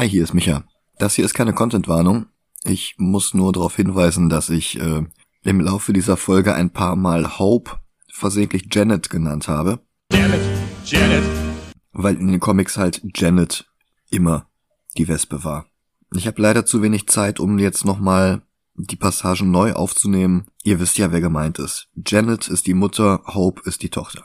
Hi, hier ist Micha. Das hier ist keine Content-Warnung. Ich muss nur darauf hinweisen, dass ich äh, im Laufe dieser Folge ein paar Mal Hope versehentlich Janet genannt habe. Janet, Janet. Weil in den Comics halt Janet immer die Wespe war. Ich habe leider zu wenig Zeit, um jetzt nochmal die Passagen neu aufzunehmen. Ihr wisst ja, wer gemeint ist. Janet ist die Mutter, Hope ist die Tochter.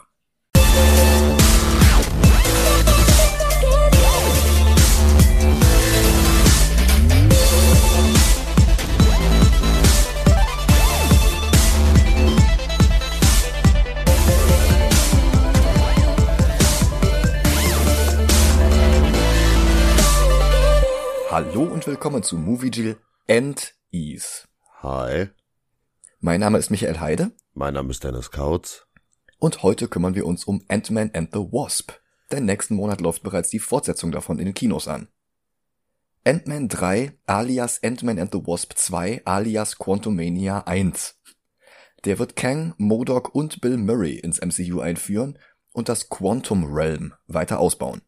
Hallo und willkommen zu Movie Jill and Ease. Hi. Mein Name ist Michael Heide. Mein Name ist Dennis Kautz. Und heute kümmern wir uns um Ant-Man and the Wasp. Denn nächsten Monat läuft bereits die Fortsetzung davon in den Kinos an. Ant-Man 3 alias Ant-Man and the Wasp 2 alias Quantumania 1. Der wird Kang, Modok und Bill Murray ins MCU einführen und das Quantum Realm weiter ausbauen.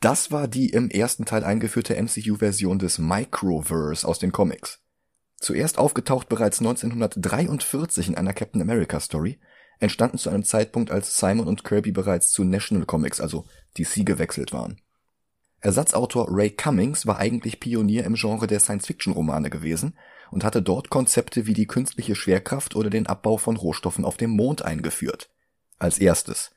Das war die im ersten Teil eingeführte MCU-Version des Microverse aus den Comics. Zuerst aufgetaucht bereits 1943 in einer Captain America Story, entstanden zu einem Zeitpunkt, als Simon und Kirby bereits zu National Comics, also DC, gewechselt waren. Ersatzautor Ray Cummings war eigentlich Pionier im Genre der Science-Fiction-Romane gewesen und hatte dort Konzepte wie die künstliche Schwerkraft oder den Abbau von Rohstoffen auf dem Mond eingeführt. Als erstes.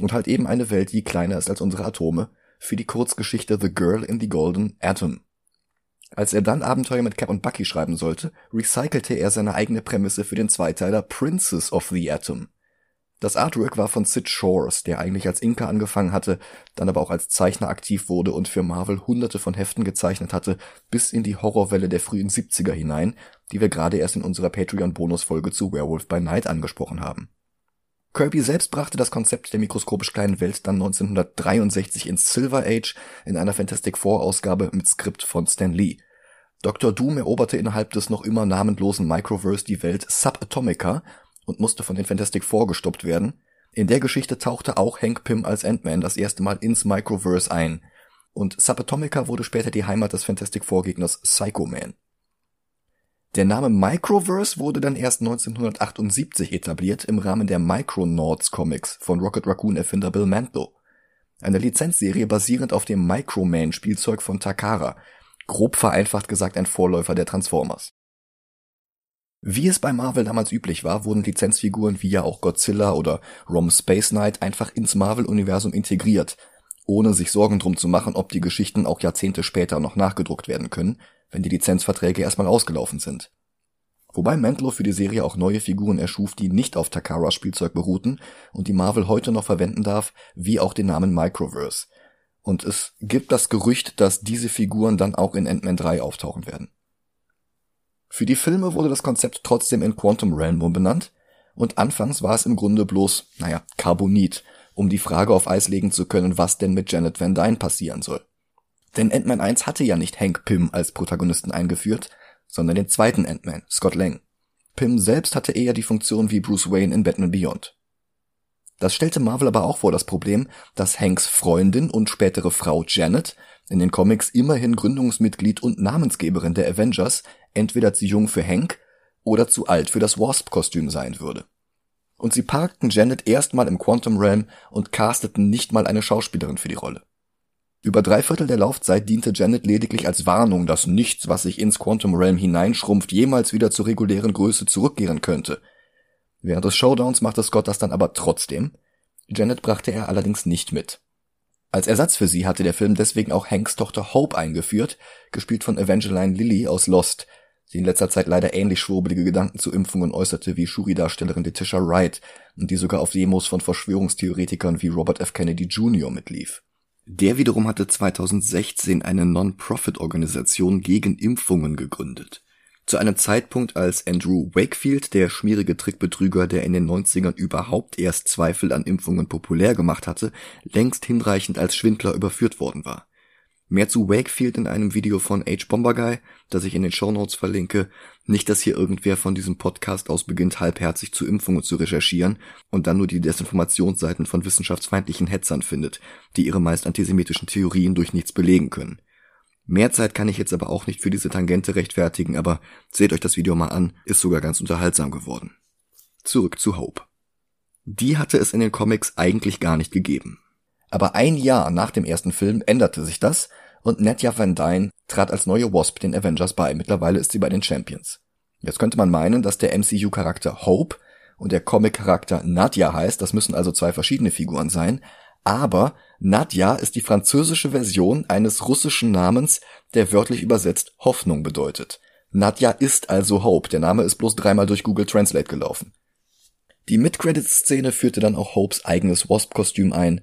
Und halt eben eine Welt, die kleiner ist als unsere Atome, für die Kurzgeschichte The Girl in the Golden Atom. Als er dann Abenteuer mit Cap und Bucky schreiben sollte, recycelte er seine eigene Prämisse für den Zweiteiler Princess of the Atom. Das Artwork war von Sid Shores, der eigentlich als Inka angefangen hatte, dann aber auch als Zeichner aktiv wurde und für Marvel hunderte von Heften gezeichnet hatte, bis in die Horrorwelle der frühen 70er hinein, die wir gerade erst in unserer Patreon-Bonusfolge zu Werewolf by Night angesprochen haben. Kirby selbst brachte das Konzept der mikroskopisch kleinen Welt dann 1963 ins Silver Age in einer Fantastic Four Ausgabe mit Skript von Stan Lee. Dr. Doom eroberte innerhalb des noch immer namenlosen Microverse die Welt Subatomica und musste von den Fantastic Four gestoppt werden. In der Geschichte tauchte auch Hank Pym als Ant-Man das erste Mal ins Microverse ein. Und Subatomica wurde später die Heimat des Fantastic Four Gegners Psycho Man. Der Name Microverse wurde dann erst 1978 etabliert im Rahmen der Micronauts Comics von Rocket Raccoon Erfinder Bill Mantlo. Eine Lizenzserie basierend auf dem Microman Spielzeug von Takara. Grob vereinfacht gesagt ein Vorläufer der Transformers. Wie es bei Marvel damals üblich war, wurden Lizenzfiguren wie ja auch Godzilla oder Rom Space Knight einfach ins Marvel-Universum integriert, ohne sich Sorgen drum zu machen, ob die Geschichten auch Jahrzehnte später noch nachgedruckt werden können, wenn die Lizenzverträge erstmal ausgelaufen sind. Wobei Mantlo für die Serie auch neue Figuren erschuf, die nicht auf Takaras Spielzeug beruhten und die Marvel heute noch verwenden darf, wie auch den Namen Microverse. Und es gibt das Gerücht, dass diese Figuren dann auch in Ant-Man 3 auftauchen werden. Für die Filme wurde das Konzept trotzdem in Quantum Realm umbenannt und anfangs war es im Grunde bloß, naja, Carbonit, um die Frage auf Eis legen zu können, was denn mit Janet Van Dyne passieren soll. Denn Ant-Man 1 hatte ja nicht Hank Pym als Protagonisten eingeführt, sondern den zweiten Ant-Man, Scott Lang. Pym selbst hatte eher die Funktion wie Bruce Wayne in Batman Beyond. Das stellte Marvel aber auch vor das Problem, dass Hanks Freundin und spätere Frau Janet, in den Comics immerhin Gründungsmitglied und Namensgeberin der Avengers, entweder zu jung für Hank oder zu alt für das Wasp-Kostüm sein würde. Und sie parkten Janet erstmal im Quantum Realm und casteten nicht mal eine Schauspielerin für die Rolle. Über drei Viertel der Laufzeit diente Janet lediglich als Warnung, dass nichts, was sich ins Quantum Realm hineinschrumpft, jemals wieder zur regulären Größe zurückkehren könnte. Während des Showdowns machte Scott das dann aber trotzdem. Janet brachte er allerdings nicht mit. Als Ersatz für sie hatte der Film deswegen auch Hanks Tochter Hope eingeführt, gespielt von Evangeline Lilly aus Lost, die in letzter Zeit leider ähnlich schwurbelige Gedanken zu Impfungen äußerte wie Shuri-Darstellerin Letitia Wright und die sogar auf Demos von Verschwörungstheoretikern wie Robert F. Kennedy Jr. mitlief. Der wiederum hatte 2016 eine Non-Profit-Organisation gegen Impfungen gegründet. Zu einem Zeitpunkt, als Andrew Wakefield, der schmierige Trickbetrüger, der in den 90ern überhaupt erst Zweifel an Impfungen populär gemacht hatte, längst hinreichend als Schwindler überführt worden war. Mehr zu Wakefield in einem Video von H. Bomberguy, das ich in den Show Notes verlinke. Nicht, dass hier irgendwer von diesem Podcast aus beginnt, halbherzig zu Impfungen zu recherchieren und dann nur die Desinformationsseiten von wissenschaftsfeindlichen Hetzern findet, die ihre meist antisemitischen Theorien durch nichts belegen können. Mehr Zeit kann ich jetzt aber auch nicht für diese Tangente rechtfertigen, aber seht euch das Video mal an, ist sogar ganz unterhaltsam geworden. Zurück zu Hope. Die hatte es in den Comics eigentlich gar nicht gegeben. Aber ein Jahr nach dem ersten Film änderte sich das und Netja Van Dyne trat als neue Wasp den Avengers bei. Mittlerweile ist sie bei den Champions. Jetzt könnte man meinen, dass der MCU-Charakter Hope und der Comic-Charakter Nadja heißt, das müssen also zwei verschiedene Figuren sein, aber Nadja ist die französische Version eines russischen Namens, der wörtlich übersetzt Hoffnung bedeutet. Nadja ist also Hope, der Name ist bloß dreimal durch Google Translate gelaufen. Die Mid-Credits-Szene führte dann auch Hopes eigenes Wasp-Kostüm ein,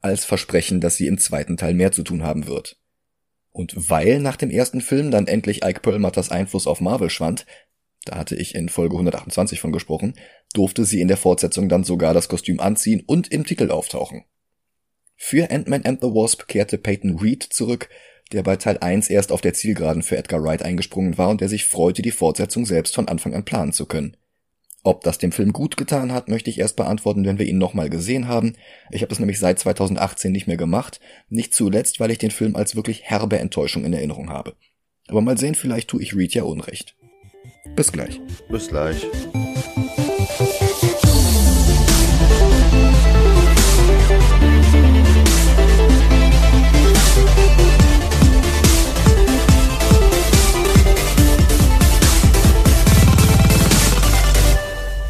als Versprechen, dass sie im zweiten Teil mehr zu tun haben wird. Und weil nach dem ersten Film dann endlich Ike Perlmutters Einfluss auf Marvel schwand, da hatte ich in Folge 128 von gesprochen, durfte sie in der Fortsetzung dann sogar das Kostüm anziehen und im Titel auftauchen. Für Ant-Man and the Wasp kehrte Peyton Reed zurück, der bei Teil 1 erst auf der Zielgeraden für Edgar Wright eingesprungen war und der sich freute, die Fortsetzung selbst von Anfang an planen zu können. Ob das dem Film gut getan hat, möchte ich erst beantworten, wenn wir ihn nochmal gesehen haben. Ich habe das nämlich seit 2018 nicht mehr gemacht, nicht zuletzt, weil ich den Film als wirklich herbe Enttäuschung in Erinnerung habe. Aber mal sehen, vielleicht tue ich Reed ja Unrecht. Bis gleich. Bis gleich.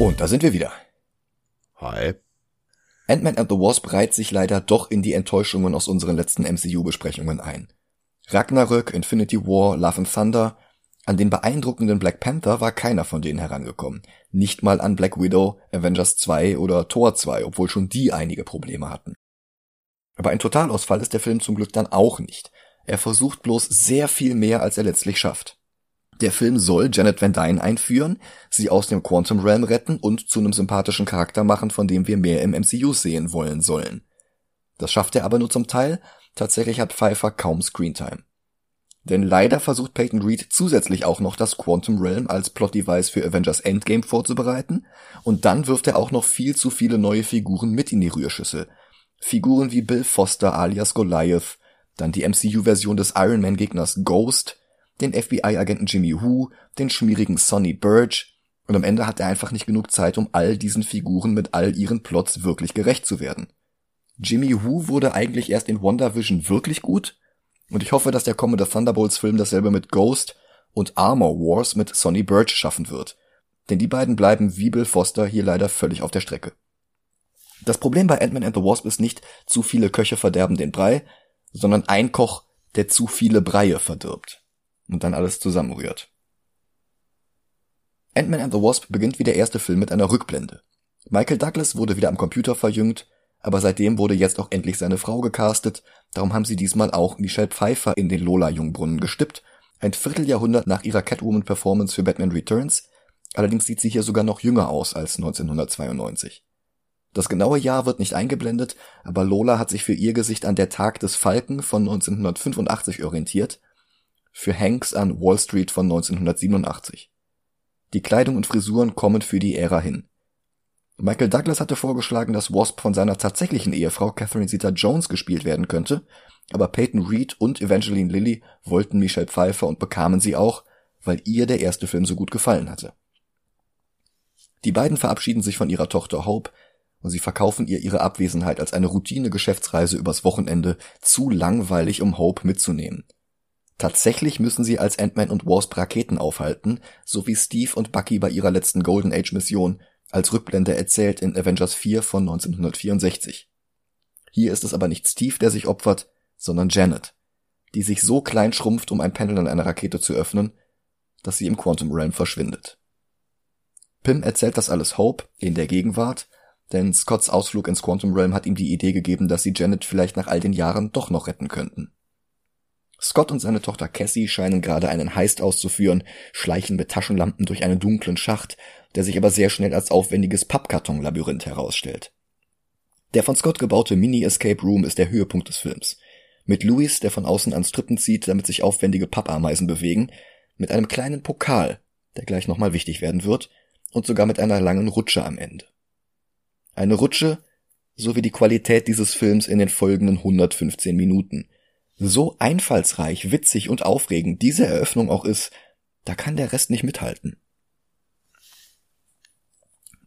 Und da sind wir wieder. Hi. Ant-Man and the Wasp reiht sich leider doch in die Enttäuschungen aus unseren letzten MCU-Besprechungen ein. Ragnarök, Infinity War, Love and Thunder, an den beeindruckenden Black Panther war keiner von denen herangekommen. Nicht mal an Black Widow, Avengers 2 oder Thor 2, obwohl schon die einige Probleme hatten. Aber ein Totalausfall ist der Film zum Glück dann auch nicht. Er versucht bloß sehr viel mehr, als er letztlich schafft. Der Film soll Janet Van Dyne einführen, sie aus dem Quantum Realm retten und zu einem sympathischen Charakter machen, von dem wir mehr im MCU sehen wollen sollen. Das schafft er aber nur zum Teil, tatsächlich hat Pfeiffer kaum Screentime. Denn leider versucht Peyton Reed zusätzlich auch noch das Quantum Realm als Plot-Device für Avengers Endgame vorzubereiten und dann wirft er auch noch viel zu viele neue Figuren mit in die Rührschüssel. Figuren wie Bill Foster alias Goliath, dann die MCU-Version des Iron Man-Gegners Ghost, den FBI-Agenten Jimmy Who, den schmierigen Sonny Burge, und am Ende hat er einfach nicht genug Zeit, um all diesen Figuren mit all ihren Plots wirklich gerecht zu werden. Jimmy Who wurde eigentlich erst in WandaVision wirklich gut, und ich hoffe, dass der kommende Thunderbolts-Film dasselbe mit Ghost und Armor Wars mit Sonny Burge schaffen wird. Denn die beiden bleiben wie Bill Foster hier leider völlig auf der Strecke. Das Problem bei Ant-Man and the Wasp ist nicht, zu viele Köche verderben den Brei, sondern ein Koch, der zu viele Breie verdirbt und dann alles zusammenrührt. Ant-Man and the Wasp beginnt wie der erste Film mit einer Rückblende. Michael Douglas wurde wieder am Computer verjüngt, aber seitdem wurde jetzt auch endlich seine Frau gecastet, darum haben sie diesmal auch Michelle Pfeiffer in den Lola-Jungbrunnen gestippt, ein Vierteljahrhundert nach ihrer Catwoman-Performance für Batman Returns, allerdings sieht sie hier sogar noch jünger aus als 1992. Das genaue Jahr wird nicht eingeblendet, aber Lola hat sich für ihr Gesicht an der Tag des Falken von 1985 orientiert für Hanks an Wall Street von 1987. Die Kleidung und Frisuren kommen für die Ära hin. Michael Douglas hatte vorgeschlagen, dass Wasp von seiner tatsächlichen Ehefrau Catherine Zeta-Jones gespielt werden könnte, aber Peyton Reed und Evangeline Lilly wollten Michelle Pfeiffer und bekamen sie auch, weil ihr der erste Film so gut gefallen hatte. Die beiden verabschieden sich von ihrer Tochter Hope und sie verkaufen ihr ihre Abwesenheit als eine Routine-Geschäftsreise übers Wochenende zu langweilig, um Hope mitzunehmen. Tatsächlich müssen sie als Ant-Man und Wasp Raketen aufhalten, so wie Steve und Bucky bei ihrer letzten Golden Age Mission als Rückblende erzählt in Avengers 4 von 1964. Hier ist es aber nicht Steve, der sich opfert, sondern Janet, die sich so klein schrumpft, um ein Panel an einer Rakete zu öffnen, dass sie im Quantum Realm verschwindet. Pym erzählt das alles Hope in der Gegenwart, denn Scotts Ausflug ins Quantum Realm hat ihm die Idee gegeben, dass sie Janet vielleicht nach all den Jahren doch noch retten könnten. Scott und seine Tochter Cassie scheinen gerade einen Heist auszuführen, schleichen mit Taschenlampen durch einen dunklen Schacht, der sich aber sehr schnell als aufwendiges Pappkartonlabyrinth herausstellt. Der von Scott gebaute Mini-Escape Room ist der Höhepunkt des Films. mit Louis, der von außen an Strippen zieht, damit sich aufwendige Pappameisen bewegen, mit einem kleinen Pokal, der gleich nochmal wichtig werden wird, und sogar mit einer langen Rutsche am Ende. Eine Rutsche, so wie die Qualität dieses Films in den folgenden 115 Minuten. So einfallsreich, witzig und aufregend diese Eröffnung auch ist, da kann der Rest nicht mithalten.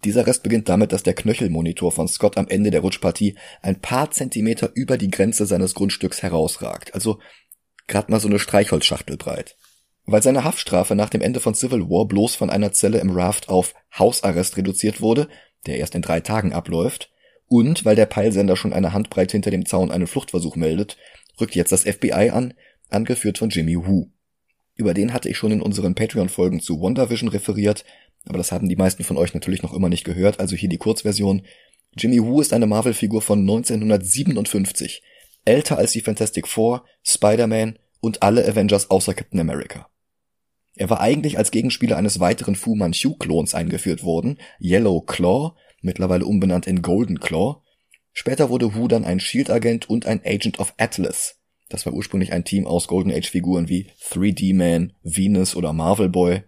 Dieser Rest beginnt damit, dass der Knöchelmonitor von Scott am Ende der Rutschpartie ein paar Zentimeter über die Grenze seines Grundstücks herausragt, also grad mal so eine Streichholzschachtel breit. Weil seine Haftstrafe nach dem Ende von Civil War bloß von einer Zelle im Raft auf Hausarrest reduziert wurde, der erst in drei Tagen abläuft, und weil der Peilsender schon eine Handbreit hinter dem Zaun einen Fluchtversuch meldet, rückt jetzt das FBI an, angeführt von Jimmy Woo. Über den hatte ich schon in unseren Patreon-Folgen zu WandaVision referiert, aber das haben die meisten von euch natürlich noch immer nicht gehört, also hier die Kurzversion. Jimmy Woo ist eine Marvel-Figur von 1957, älter als die Fantastic Four, Spider-Man und alle Avengers außer Captain America. Er war eigentlich als Gegenspieler eines weiteren Fu Manchu-Klons eingeführt worden, Yellow Claw, mittlerweile umbenannt in Golden Claw. Später wurde Wu dann ein Shield-Agent und ein Agent of Atlas. Das war ursprünglich ein Team aus Golden Age-Figuren wie 3D Man, Venus oder Marvel Boy,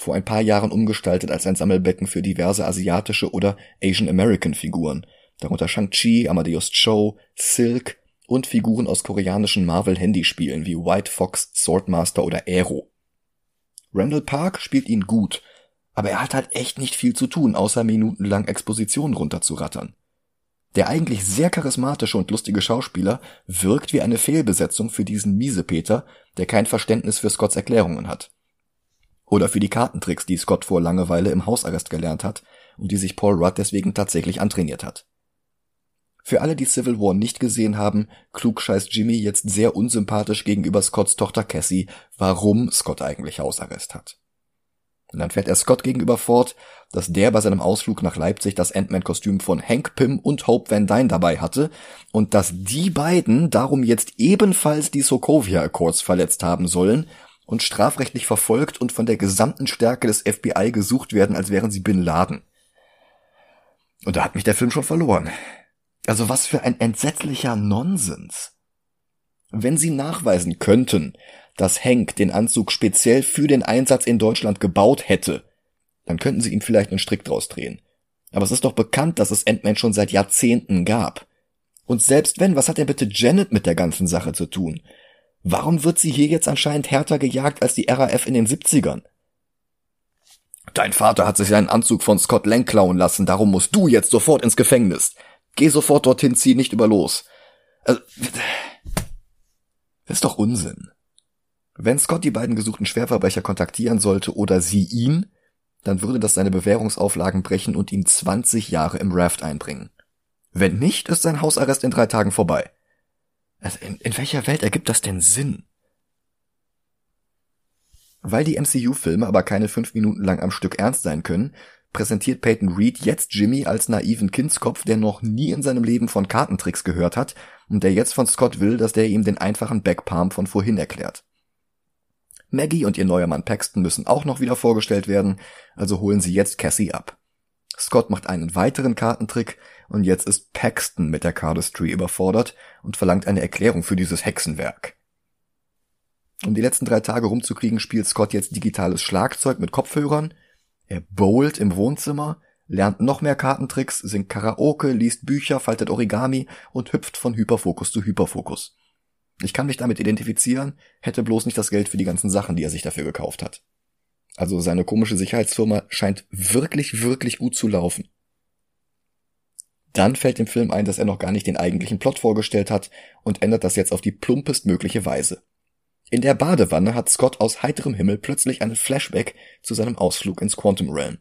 vor ein paar Jahren umgestaltet als ein Sammelbecken für diverse asiatische oder Asian American Figuren, darunter Shang-Chi, Amadeus Cho, Silk und Figuren aus koreanischen Marvel-Handyspielen wie White Fox, Swordmaster oder Aero. Randall Park spielt ihn gut, aber er hat halt echt nicht viel zu tun, außer minutenlang Expositionen runterzurattern. Der eigentlich sehr charismatische und lustige Schauspieler wirkt wie eine Fehlbesetzung für diesen Miesepeter, der kein Verständnis für Scotts Erklärungen hat. Oder für die Kartentricks, die Scott vor Langeweile im Hausarrest gelernt hat und die sich Paul Rudd deswegen tatsächlich antrainiert hat. Für alle, die Civil War nicht gesehen haben, klugscheißt Jimmy jetzt sehr unsympathisch gegenüber Scotts Tochter Cassie, warum Scott eigentlich Hausarrest hat. Und dann fährt er Scott gegenüber fort, dass der bei seinem Ausflug nach Leipzig das Ant-Man-Kostüm von Hank Pym und Hope Van Dyne dabei hatte und dass die beiden darum jetzt ebenfalls die Sokovia Accords verletzt haben sollen und strafrechtlich verfolgt und von der gesamten Stärke des FBI gesucht werden, als wären sie Bin Laden. Und da hat mich der Film schon verloren. Also was für ein entsetzlicher Nonsens. Wenn sie nachweisen könnten, dass Hank den Anzug speziell für den Einsatz in Deutschland gebaut hätte, dann könnten sie ihm vielleicht einen Strick draus drehen. Aber es ist doch bekannt, dass es Ant-Man schon seit Jahrzehnten gab. Und selbst wenn, was hat denn bitte Janet mit der ganzen Sache zu tun? Warum wird sie hier jetzt anscheinend härter gejagt als die RAF in den 70ern? Dein Vater hat sich seinen Anzug von Scott Lang klauen lassen, darum musst du jetzt sofort ins Gefängnis. Geh sofort dorthin, zieh nicht über los. Also, das ist doch Unsinn. Wenn Scott die beiden gesuchten Schwerverbrecher kontaktieren sollte oder sie ihn, dann würde das seine Bewährungsauflagen brechen und ihn 20 Jahre im Raft einbringen. Wenn nicht, ist sein Hausarrest in drei Tagen vorbei. Also in, in welcher Welt ergibt das denn Sinn? Weil die MCU-Filme aber keine fünf Minuten lang am Stück ernst sein können, präsentiert Peyton Reed jetzt Jimmy als naiven Kindskopf, der noch nie in seinem Leben von Kartentricks gehört hat und der jetzt von Scott will, dass der ihm den einfachen Backpalm von vorhin erklärt. Maggie und ihr neuer Mann Paxton müssen auch noch wieder vorgestellt werden, also holen sie jetzt Cassie ab. Scott macht einen weiteren Kartentrick und jetzt ist Paxton mit der Cardistry überfordert und verlangt eine Erklärung für dieses Hexenwerk. Um die letzten drei Tage rumzukriegen, spielt Scott jetzt digitales Schlagzeug mit Kopfhörern, er bowlt im Wohnzimmer, lernt noch mehr Kartentricks, singt Karaoke, liest Bücher, faltet Origami und hüpft von Hyperfokus zu Hyperfokus. Ich kann mich damit identifizieren, hätte bloß nicht das Geld für die ganzen Sachen, die er sich dafür gekauft hat. Also seine komische Sicherheitsfirma scheint wirklich, wirklich gut zu laufen. Dann fällt dem Film ein, dass er noch gar nicht den eigentlichen Plot vorgestellt hat und ändert das jetzt auf die plumpest mögliche Weise. In der Badewanne hat Scott aus heiterem Himmel plötzlich einen Flashback zu seinem Ausflug ins Quantum Realm.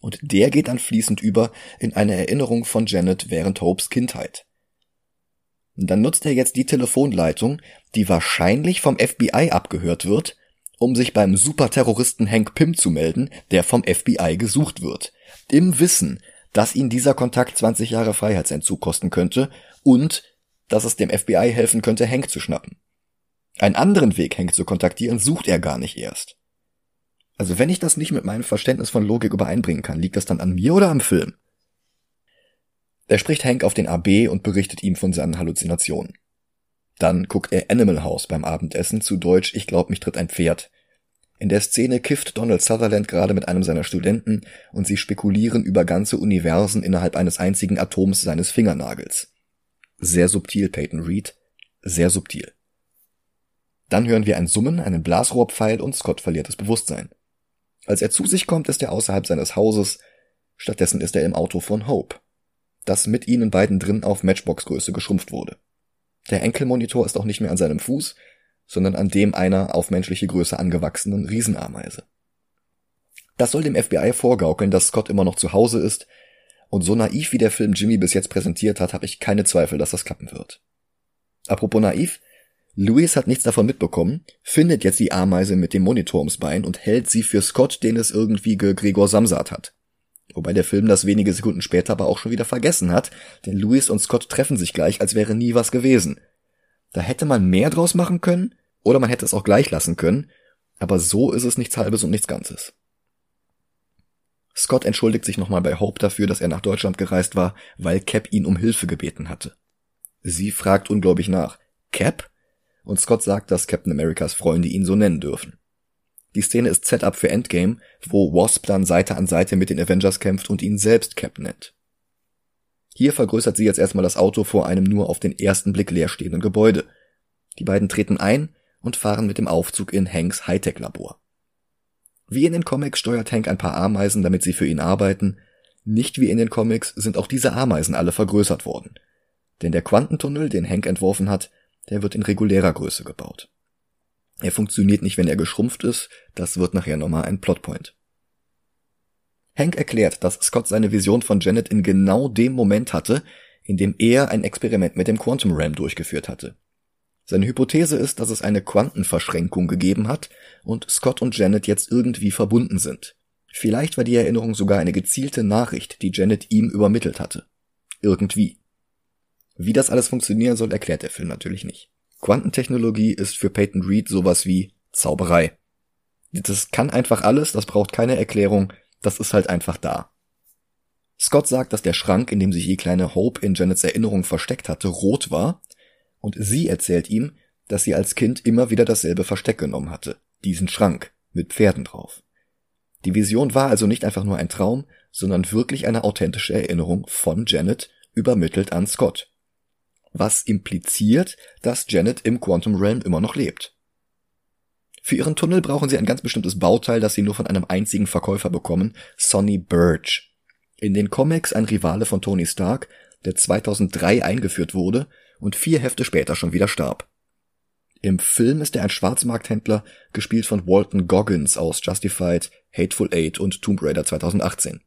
Und der geht dann fließend über in eine Erinnerung von Janet während Hopes Kindheit. Dann nutzt er jetzt die Telefonleitung, die wahrscheinlich vom FBI abgehört wird, um sich beim Superterroristen Hank Pym zu melden, der vom FBI gesucht wird. Im Wissen, dass ihn dieser Kontakt 20 Jahre Freiheitsentzug kosten könnte und dass es dem FBI helfen könnte, Hank zu schnappen. Einen anderen Weg, Hank zu kontaktieren, sucht er gar nicht erst. Also wenn ich das nicht mit meinem Verständnis von Logik übereinbringen kann, liegt das dann an mir oder am Film? Er spricht Hank auf den AB und berichtet ihm von seinen Halluzinationen. Dann guckt er Animal House beim Abendessen, zu Deutsch Ich glaub, mich tritt ein Pferd. In der Szene kifft Donald Sutherland gerade mit einem seiner Studenten und sie spekulieren über ganze Universen innerhalb eines einzigen Atoms seines Fingernagels. Sehr subtil, Peyton Reed. Sehr subtil. Dann hören wir ein Summen, einen Blasrohrpfeil und Scott verliert das Bewusstsein. Als er zu sich kommt, ist er außerhalb seines Hauses. Stattdessen ist er im Auto von Hope, das mit ihnen beiden drin auf Matchbox-Größe geschrumpft wurde. Der Enkelmonitor ist auch nicht mehr an seinem Fuß, sondern an dem einer auf menschliche Größe angewachsenen Riesenameise. Das soll dem FBI vorgaukeln, dass Scott immer noch zu Hause ist, und so naiv wie der Film Jimmy bis jetzt präsentiert hat, habe ich keine Zweifel, dass das klappen wird. Apropos naiv, Louis hat nichts davon mitbekommen, findet jetzt die Ameise mit dem Monitor ums Bein und hält sie für Scott, den es irgendwie Gregor Samsat hat. Wobei der Film das wenige Sekunden später aber auch schon wieder vergessen hat, denn Louis und Scott treffen sich gleich, als wäre nie was gewesen. Da hätte man mehr draus machen können, oder man hätte es auch gleich lassen können, aber so ist es nichts Halbes und nichts Ganzes. Scott entschuldigt sich nochmal bei Hope dafür, dass er nach Deutschland gereist war, weil Cap ihn um Hilfe gebeten hatte. Sie fragt ungläubig nach. Cap? Und Scott sagt, dass Captain Americas Freunde ihn so nennen dürfen. Die Szene ist Setup für Endgame, wo Wasp dann Seite an Seite mit den Avengers kämpft und ihn selbst Cap nennt. Hier vergrößert sie jetzt erstmal das Auto vor einem nur auf den ersten Blick leerstehenden Gebäude. Die beiden treten ein und fahren mit dem Aufzug in Hanks Hightech-Labor. Wie in den Comics steuert Hank ein paar Ameisen, damit sie für ihn arbeiten. Nicht wie in den Comics sind auch diese Ameisen alle vergrößert worden. Denn der Quantentunnel, den Hank entworfen hat, der wird in regulärer Größe gebaut. Er funktioniert nicht, wenn er geschrumpft ist, das wird nachher nochmal ein Plotpoint. Hank erklärt, dass Scott seine Vision von Janet in genau dem Moment hatte, in dem er ein Experiment mit dem Quantum Realm durchgeführt hatte. Seine Hypothese ist, dass es eine Quantenverschränkung gegeben hat und Scott und Janet jetzt irgendwie verbunden sind. Vielleicht war die Erinnerung sogar eine gezielte Nachricht, die Janet ihm übermittelt hatte. Irgendwie. Wie das alles funktionieren soll, erklärt der Film natürlich nicht. Quantentechnologie ist für Peyton Reed sowas wie Zauberei. Das kann einfach alles, das braucht keine Erklärung, das ist halt einfach da. Scott sagt, dass der Schrank, in dem sich die kleine Hope in Janets Erinnerung versteckt hatte, rot war, und sie erzählt ihm, dass sie als Kind immer wieder dasselbe Versteck genommen hatte, diesen Schrank mit Pferden drauf. Die Vision war also nicht einfach nur ein Traum, sondern wirklich eine authentische Erinnerung von Janet übermittelt an Scott. Was impliziert, dass Janet im Quantum Realm immer noch lebt. Für ihren Tunnel brauchen sie ein ganz bestimmtes Bauteil, das sie nur von einem einzigen Verkäufer bekommen, Sonny Birch. In den Comics ein Rivale von Tony Stark, der 2003 eingeführt wurde und vier Hefte später schon wieder starb. Im Film ist er ein Schwarzmarkthändler, gespielt von Walton Goggins aus Justified, Hateful Eight und Tomb Raider 2018.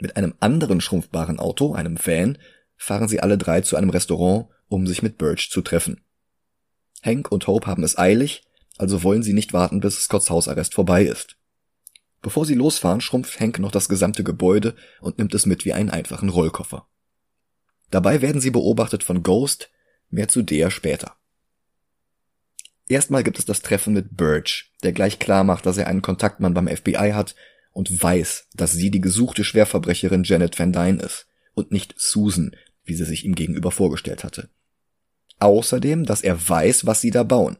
Mit einem anderen schrumpfbaren Auto, einem Van, fahren sie alle drei zu einem Restaurant, um sich mit Birch zu treffen. Hank und Hope haben es eilig, also wollen sie nicht warten, bis Scotts Hausarrest vorbei ist. Bevor sie losfahren, schrumpft Hank noch das gesamte Gebäude und nimmt es mit wie einen einfachen Rollkoffer. Dabei werden sie beobachtet von Ghost, mehr zu der später. Erstmal gibt es das Treffen mit Birch, der gleich klar macht, dass er einen Kontaktmann beim FBI hat und weiß, dass sie die gesuchte Schwerverbrecherin Janet Van Dyne ist und nicht Susan, wie sie sich ihm gegenüber vorgestellt hatte. Außerdem, dass er weiß, was sie da bauen.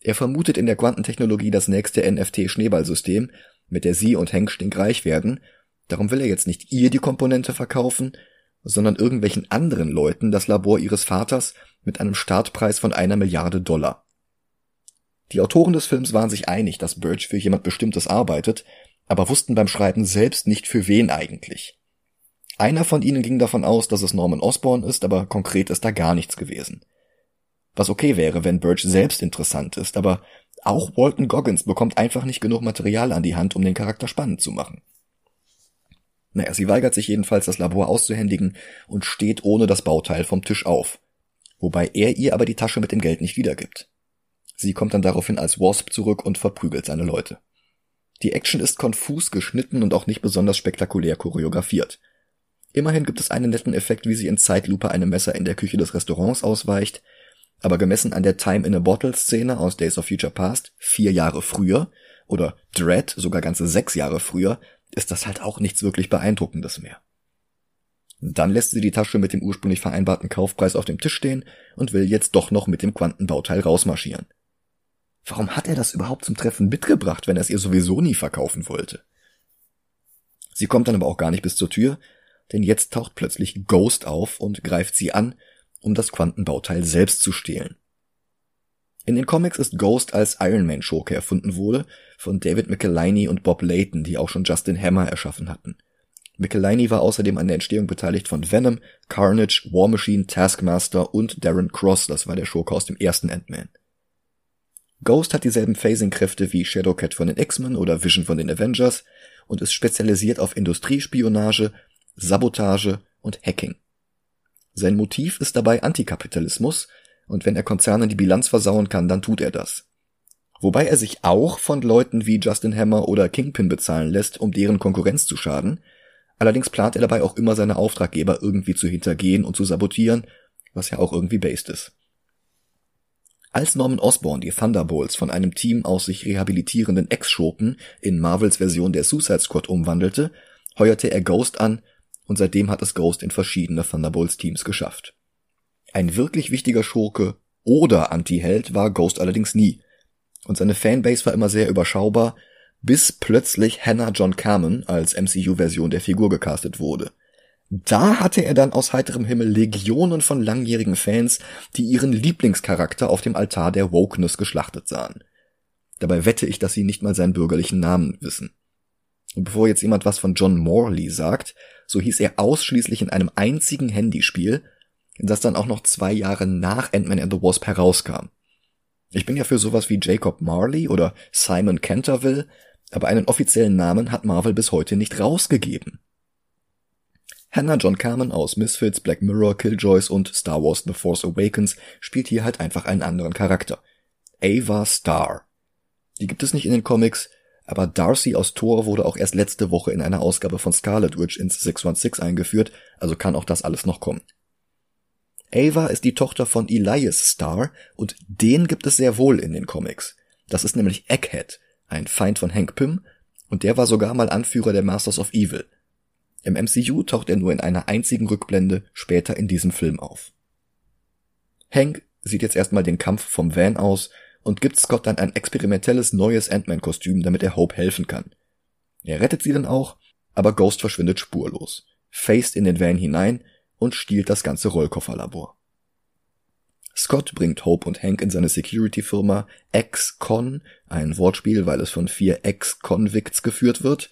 Er vermutet in der Quantentechnologie das nächste NFT-Schneeballsystem, mit der sie und Hank stinkreich werden, darum will er jetzt nicht ihr die Komponente verkaufen, sondern irgendwelchen anderen Leuten das Labor ihres Vaters mit einem Startpreis von einer Milliarde Dollar. Die Autoren des Films waren sich einig, dass Birch für jemand Bestimmtes arbeitet, aber wussten beim Schreiben selbst nicht für wen eigentlich. Einer von ihnen ging davon aus, dass es Norman Osborn ist, aber konkret ist da gar nichts gewesen. Was okay wäre, wenn Birch selbst interessant ist, aber auch Walton Goggins bekommt einfach nicht genug Material an die Hand, um den Charakter spannend zu machen. Naja, sie weigert sich jedenfalls, das Labor auszuhändigen und steht ohne das Bauteil vom Tisch auf. Wobei er ihr aber die Tasche mit dem Geld nicht wiedergibt. Sie kommt dann daraufhin als Wasp zurück und verprügelt seine Leute. Die Action ist konfus geschnitten und auch nicht besonders spektakulär choreografiert. Immerhin gibt es einen netten Effekt, wie sie in Zeitlupe einem Messer in der Küche des Restaurants ausweicht, aber gemessen an der Time in a Bottle Szene aus Days of Future Past, vier Jahre früher, oder Dread, sogar ganze sechs Jahre früher, ist das halt auch nichts wirklich Beeindruckendes mehr. Dann lässt sie die Tasche mit dem ursprünglich vereinbarten Kaufpreis auf dem Tisch stehen und will jetzt doch noch mit dem Quantenbauteil rausmarschieren. Warum hat er das überhaupt zum Treffen mitgebracht, wenn er es ihr sowieso nie verkaufen wollte? Sie kommt dann aber auch gar nicht bis zur Tür, denn jetzt taucht plötzlich Ghost auf und greift sie an, um das Quantenbauteil selbst zu stehlen. In den Comics ist Ghost als Iron Man Schurke erfunden wurde, von David McElhinney und Bob Layton, die auch schon Justin Hammer erschaffen hatten. McElhinney war außerdem an der Entstehung beteiligt von Venom, Carnage, War Machine, Taskmaster und Darren Cross, das war der Schurke aus dem ersten Ant-Man. Ghost hat dieselben Phasing-Kräfte wie Shadowcat von den X-Men oder Vision von den Avengers und ist spezialisiert auf Industriespionage, Sabotage und Hacking. Sein Motiv ist dabei Antikapitalismus, und wenn er Konzernen die Bilanz versauen kann, dann tut er das. Wobei er sich auch von Leuten wie Justin Hammer oder Kingpin bezahlen lässt, um deren Konkurrenz zu schaden. Allerdings plant er dabei auch immer seine Auftraggeber irgendwie zu hintergehen und zu sabotieren, was ja auch irgendwie based ist. Als Norman Osborn die Thunderbolts von einem Team aus sich rehabilitierenden Ex-Schurken in Marvels Version der Suicide Squad umwandelte, heuerte er Ghost an und seitdem hat es Ghost in verschiedene Thunderbolts-Teams geschafft. Ein wirklich wichtiger Schurke oder Anti-Held war Ghost allerdings nie. Und seine Fanbase war immer sehr überschaubar, bis plötzlich Hannah John Carmen als MCU-Version der Figur gecastet wurde. Da hatte er dann aus heiterem Himmel Legionen von langjährigen Fans, die ihren Lieblingscharakter auf dem Altar der Wokeness geschlachtet sahen. Dabei wette ich, dass sie nicht mal seinen bürgerlichen Namen wissen. Und bevor jetzt jemand was von John Morley sagt, so hieß er ausschließlich in einem einzigen Handyspiel, das dann auch noch zwei Jahre nach Ant-Man and the Wasp herauskam. Ich bin ja für sowas wie Jacob Marley oder Simon Canterville, aber einen offiziellen Namen hat Marvel bis heute nicht rausgegeben. Hannah John Carmen aus Misfits, Black Mirror, Killjoys und Star Wars The Force Awakens spielt hier halt einfach einen anderen Charakter. Ava Star. Die gibt es nicht in den Comics, aber Darcy aus Thor wurde auch erst letzte Woche in einer Ausgabe von Scarlet Witch ins 616 eingeführt, also kann auch das alles noch kommen. Ava ist die Tochter von Elias Star und den gibt es sehr wohl in den Comics. Das ist nämlich Egghead, ein Feind von Hank Pym, und der war sogar mal Anführer der Masters of Evil. Im MCU taucht er nur in einer einzigen Rückblende später in diesem Film auf. Hank sieht jetzt erstmal den Kampf vom Van aus und gibt Scott dann ein experimentelles neues Ant-Man-Kostüm, damit er Hope helfen kann. Er rettet sie dann auch, aber Ghost verschwindet spurlos, faced in den Van hinein und stiehlt das ganze Rollkofferlabor. Scott bringt Hope und Hank in seine Security-Firma Ex-Con, ein Wortspiel, weil es von vier Ex-Convicts geführt wird,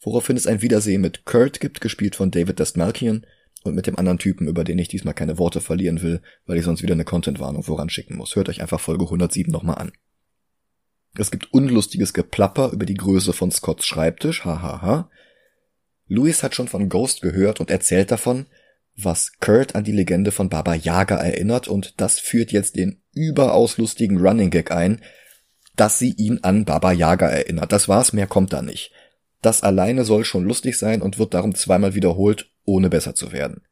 woraufhin es ein Wiedersehen mit Kurt gibt, gespielt von David Dastmalchian, und mit dem anderen Typen, über den ich diesmal keine Worte verlieren will, weil ich sonst wieder eine Content-Warnung voranschicken muss. Hört euch einfach Folge 107 nochmal an. Es gibt unlustiges Geplapper über die Größe von Scotts Schreibtisch, hahaha. Louis hat schon von Ghost gehört und erzählt davon, was Kurt an die Legende von Baba Yaga erinnert und das führt jetzt den überaus lustigen Running Gag ein, dass sie ihn an Baba Yaga erinnert. Das war's, mehr kommt da nicht. Das alleine soll schon lustig sein und wird darum zweimal wiederholt, ohne besser zu werden.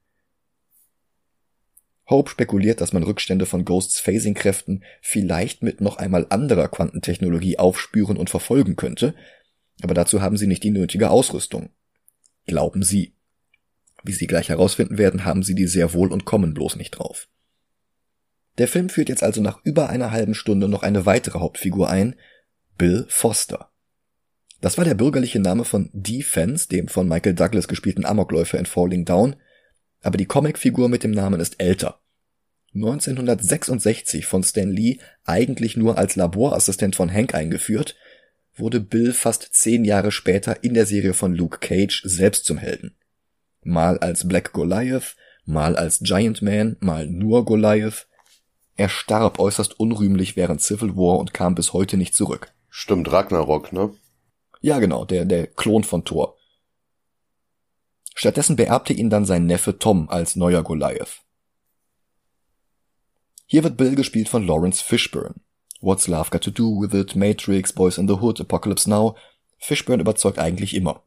Hope spekuliert, dass man Rückstände von Ghosts Phasing-Kräften vielleicht mit noch einmal anderer Quantentechnologie aufspüren und verfolgen könnte, aber dazu haben sie nicht die nötige Ausrüstung. Glauben sie. Wie sie gleich herausfinden werden, haben sie die sehr wohl und kommen bloß nicht drauf. Der Film führt jetzt also nach über einer halben Stunde noch eine weitere Hauptfigur ein, Bill Foster. Das war der bürgerliche Name von Defense, dem von Michael Douglas gespielten Amokläufer in Falling Down, aber die Comicfigur mit dem Namen ist älter. 1966 von Stan Lee eigentlich nur als Laborassistent von Hank eingeführt, wurde Bill fast zehn Jahre später in der Serie von Luke Cage selbst zum Helden. Mal als Black Goliath, mal als Giant Man, mal nur Goliath. Er starb äußerst unrühmlich während Civil War und kam bis heute nicht zurück. Stimmt, Ragnarok, ne? Ja, genau, der, der Klon von Thor. Stattdessen beerbte ihn dann sein Neffe Tom als neuer Goliath. Hier wird Bill gespielt von Lawrence Fishburne. What's Love Got to Do with It, Matrix, Boys in the Hood, Apocalypse Now. Fishburne überzeugt eigentlich immer.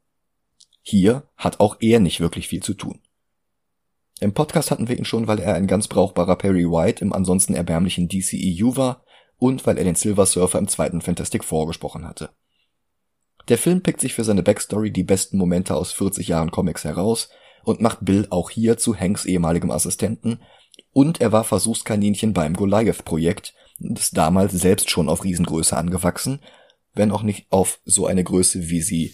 Hier hat auch er nicht wirklich viel zu tun. Im Podcast hatten wir ihn schon, weil er ein ganz brauchbarer Perry White im ansonsten erbärmlichen DCEU war und weil er den Silver Surfer im zweiten Fantastic Four gesprochen hatte. Der Film pickt sich für seine Backstory die besten Momente aus 40 Jahren Comics heraus und macht Bill auch hier zu Hanks ehemaligem Assistenten und er war Versuchskaninchen beim Goliath-Projekt ist damals selbst schon auf Riesengröße angewachsen, wenn auch nicht auf so eine Größe, wie sie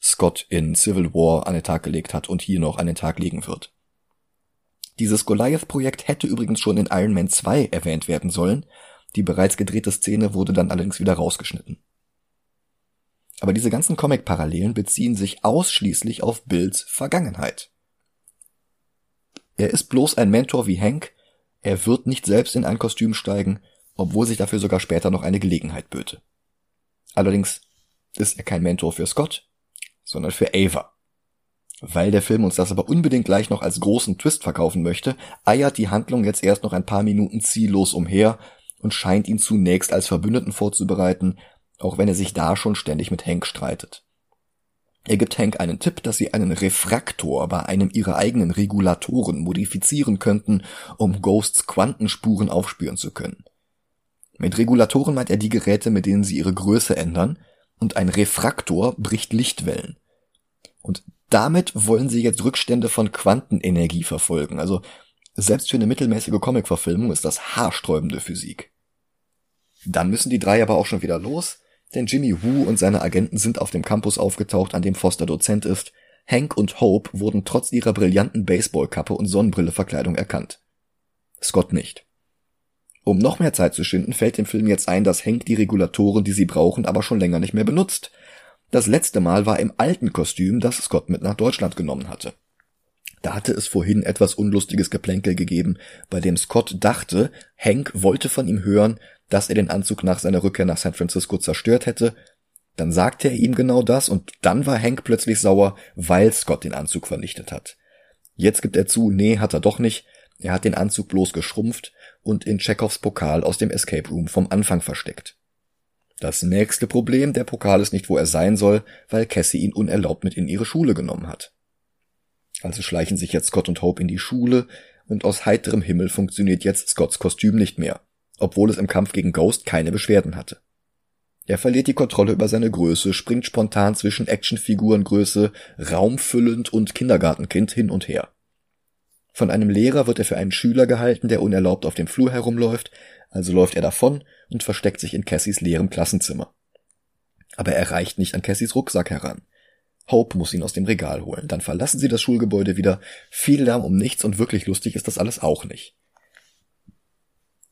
Scott in Civil War an den Tag gelegt hat und hier noch an den Tag legen wird. Dieses Goliath-Projekt hätte übrigens schon in Iron Man 2 erwähnt werden sollen, die bereits gedrehte Szene wurde dann allerdings wieder rausgeschnitten. Aber diese ganzen Comic-Parallelen beziehen sich ausschließlich auf Bills Vergangenheit. Er ist bloß ein Mentor wie Hank, er wird nicht selbst in ein Kostüm steigen, obwohl sich dafür sogar später noch eine Gelegenheit böte. Allerdings ist er kein Mentor für Scott, sondern für Ava. Weil der Film uns das aber unbedingt gleich noch als großen Twist verkaufen möchte, eiert die Handlung jetzt erst noch ein paar Minuten ziellos umher und scheint ihn zunächst als Verbündeten vorzubereiten, auch wenn er sich da schon ständig mit Hank streitet. Er gibt Hank einen Tipp, dass sie einen Refraktor bei einem ihrer eigenen Regulatoren modifizieren könnten, um Ghosts Quantenspuren aufspüren zu können. Mit Regulatoren meint er die Geräte, mit denen sie ihre Größe ändern, und ein Refraktor bricht Lichtwellen. Und damit wollen sie jetzt Rückstände von Quantenenergie verfolgen. Also selbst für eine mittelmäßige Comic-Verfilmung ist das haarsträubende Physik. Dann müssen die drei aber auch schon wieder los, denn Jimmy Woo und seine Agenten sind auf dem Campus aufgetaucht, an dem Foster Dozent ist. Hank und Hope wurden trotz ihrer brillanten Baseballkappe und Sonnenbrilleverkleidung erkannt. Scott nicht. Um noch mehr Zeit zu schinden, fällt dem Film jetzt ein, dass Hank die Regulatoren, die sie brauchen, aber schon länger nicht mehr benutzt. Das letzte Mal war im alten Kostüm, das Scott mit nach Deutschland genommen hatte. Da hatte es vorhin etwas unlustiges Geplänkel gegeben, bei dem Scott dachte, Hank wollte von ihm hören, dass er den Anzug nach seiner Rückkehr nach San Francisco zerstört hätte. Dann sagte er ihm genau das und dann war Hank plötzlich sauer, weil Scott den Anzug vernichtet hat. Jetzt gibt er zu, nee, hat er doch nicht. Er hat den Anzug bloß geschrumpft und in Chekhovs Pokal aus dem Escape Room vom Anfang versteckt. Das nächste Problem, der Pokal ist nicht, wo er sein soll, weil Cassie ihn unerlaubt mit in ihre Schule genommen hat. Also schleichen sich jetzt Scott und Hope in die Schule und aus heiterem Himmel funktioniert jetzt Scotts Kostüm nicht mehr obwohl es im Kampf gegen Ghost keine Beschwerden hatte. Er verliert die Kontrolle über seine Größe, springt spontan zwischen Actionfigurengröße, raumfüllend und Kindergartenkind hin und her. Von einem Lehrer wird er für einen Schüler gehalten, der unerlaubt auf dem Flur herumläuft, also läuft er davon und versteckt sich in Cassies leerem Klassenzimmer. Aber er reicht nicht an Cassies Rucksack heran. Hope muss ihn aus dem Regal holen. Dann verlassen sie das Schulgebäude wieder. Viel Lärm um nichts und wirklich lustig ist das alles auch nicht.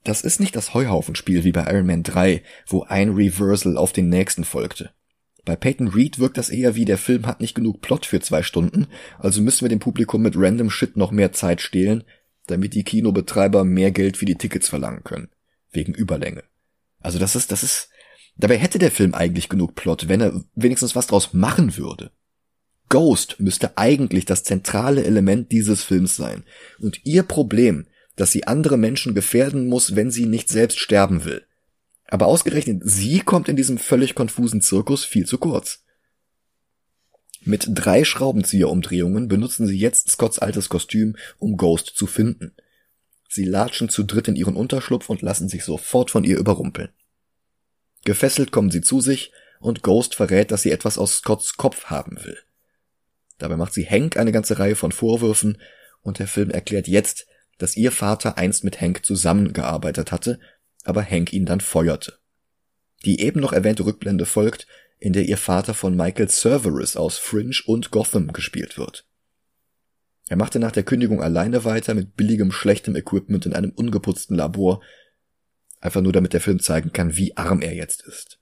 Das ist nicht das Heuhaufenspiel wie bei Iron Man 3, wo ein Reversal auf den nächsten folgte. Bei Peyton Reed wirkt das eher wie der Film hat nicht genug Plot für zwei Stunden, also müssen wir dem Publikum mit random Shit noch mehr Zeit stehlen, damit die Kinobetreiber mehr Geld für die Tickets verlangen können. Wegen Überlänge. Also das ist, das ist, dabei hätte der Film eigentlich genug Plot, wenn er wenigstens was draus machen würde. Ghost müsste eigentlich das zentrale Element dieses Films sein. Und ihr Problem dass sie andere Menschen gefährden muss, wenn sie nicht selbst sterben will. Aber ausgerechnet sie kommt in diesem völlig konfusen Zirkus viel zu kurz. Mit drei Schraubenzieherumdrehungen benutzen sie jetzt Scotts altes Kostüm, um Ghost zu finden. Sie latschen zu dritt in ihren Unterschlupf und lassen sich sofort von ihr überrumpeln. Gefesselt kommen sie zu sich und Ghost verrät, dass sie etwas aus Scotts Kopf haben will. Dabei macht sie Hank eine ganze Reihe von Vorwürfen und der Film erklärt jetzt, dass ihr Vater einst mit Hank zusammengearbeitet hatte, aber Hank ihn dann feuerte. Die eben noch erwähnte Rückblende folgt, in der ihr Vater von Michael Cerverus aus Fringe und Gotham gespielt wird. Er machte nach der Kündigung alleine weiter mit billigem, schlechtem Equipment in einem ungeputzten Labor, einfach nur damit der Film zeigen kann, wie arm er jetzt ist.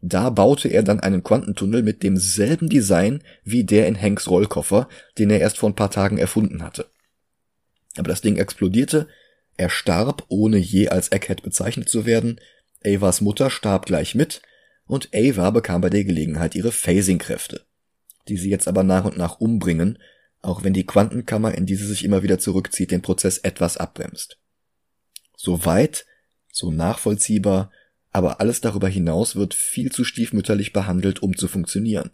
Da baute er dann einen Quantentunnel mit demselben Design wie der in Hanks Rollkoffer, den er erst vor ein paar Tagen erfunden hatte. Aber das Ding explodierte, er starb, ohne je als Egghead bezeichnet zu werden, Avas Mutter starb gleich mit, und Ava bekam bei der Gelegenheit ihre Phasing-Kräfte, die sie jetzt aber nach und nach umbringen, auch wenn die Quantenkammer, in die sie sich immer wieder zurückzieht, den Prozess etwas abbremst. So weit, so nachvollziehbar, aber alles darüber hinaus wird viel zu stiefmütterlich behandelt, um zu funktionieren.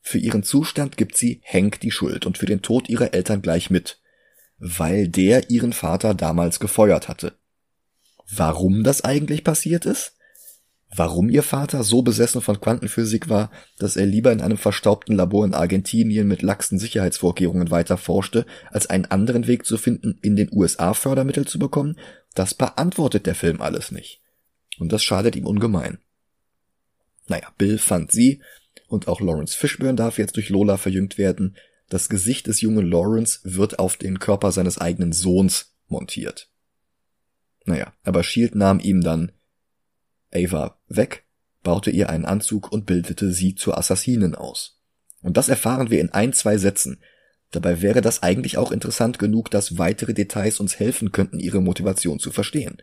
Für ihren Zustand gibt sie Hank die Schuld und für den Tod ihrer Eltern gleich mit weil der ihren Vater damals gefeuert hatte. Warum das eigentlich passiert ist? warum ihr Vater so besessen von Quantenphysik war, dass er lieber in einem verstaubten Labor in Argentinien mit laxen Sicherheitsvorkehrungen weiter forschte, als einen anderen Weg zu finden, in den USA Fördermittel zu bekommen, das beantwortet der Film alles nicht. Und das schadet ihm ungemein. Naja, Bill fand sie, und auch Lawrence Fishburne darf jetzt durch Lola verjüngt werden, das Gesicht des jungen Lawrence wird auf den Körper seines eigenen Sohns montiert. Naja, aber Shield nahm ihm dann Ava weg, baute ihr einen Anzug und bildete sie zur Assassinin aus. Und das erfahren wir in ein, zwei Sätzen. Dabei wäre das eigentlich auch interessant genug, dass weitere Details uns helfen könnten, ihre Motivation zu verstehen.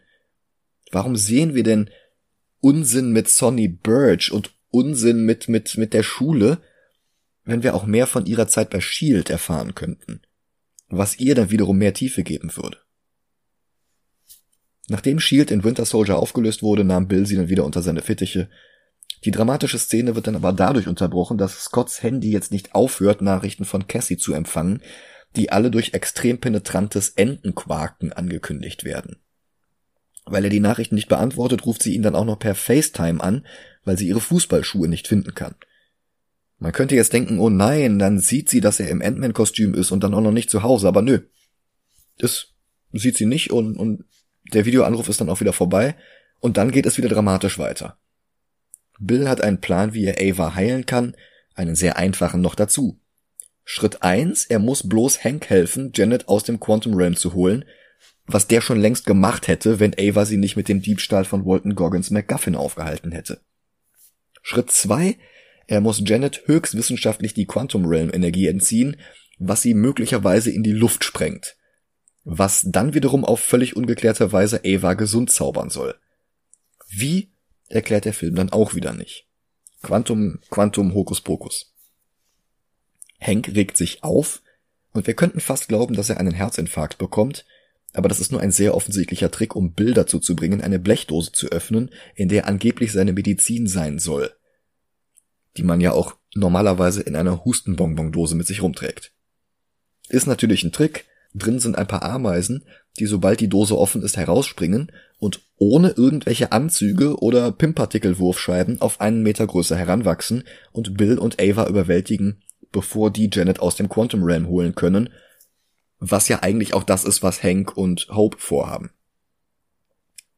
Warum sehen wir denn Unsinn mit Sonny Birch und Unsinn mit, mit, mit der Schule, wenn wir auch mehr von ihrer Zeit bei Shield erfahren könnten? Was ihr dann wiederum mehr Tiefe geben würde. Nachdem Shield in Winter Soldier aufgelöst wurde, nahm Bill sie dann wieder unter seine Fittiche. Die dramatische Szene wird dann aber dadurch unterbrochen, dass Scotts Handy jetzt nicht aufhört, Nachrichten von Cassie zu empfangen, die alle durch extrem penetrantes Entenquaken angekündigt werden. Weil er die Nachrichten nicht beantwortet, ruft sie ihn dann auch noch per FaceTime an, weil sie ihre Fußballschuhe nicht finden kann. Man könnte jetzt denken, oh nein, dann sieht sie, dass er im Ant-Man-Kostüm ist und dann auch noch nicht zu Hause, aber nö. Das sieht sie nicht und, und der Videoanruf ist dann auch wieder vorbei und dann geht es wieder dramatisch weiter. Bill hat einen Plan, wie er Ava heilen kann, einen sehr einfachen noch dazu. Schritt eins: er muss bloß Hank helfen, Janet aus dem Quantum Realm zu holen, was der schon längst gemacht hätte, wenn Ava sie nicht mit dem Diebstahl von Walton Goggins McGuffin aufgehalten hätte. Schritt zwei: er muss Janet höchstwissenschaftlich die Quantum Realm Energie entziehen, was sie möglicherweise in die Luft sprengt was dann wiederum auf völlig ungeklärte Weise Ava gesund zaubern soll. Wie, erklärt der Film dann auch wieder nicht. Quantum, Quantum, Hokus Pokus. Hank regt sich auf, und wir könnten fast glauben, dass er einen Herzinfarkt bekommt, aber das ist nur ein sehr offensichtlicher Trick, um Bill dazu zu bringen, eine Blechdose zu öffnen, in der angeblich seine Medizin sein soll. Die man ja auch normalerweise in einer Hustenbonbondose mit sich rumträgt. Ist natürlich ein Trick, Drin sind ein paar Ameisen, die sobald die Dose offen ist herausspringen und ohne irgendwelche Anzüge oder Pimpartikelwurfscheiben auf einen Meter Größe heranwachsen und Bill und Ava überwältigen, bevor die Janet aus dem Quantum Realm holen können, was ja eigentlich auch das ist, was Hank und Hope vorhaben.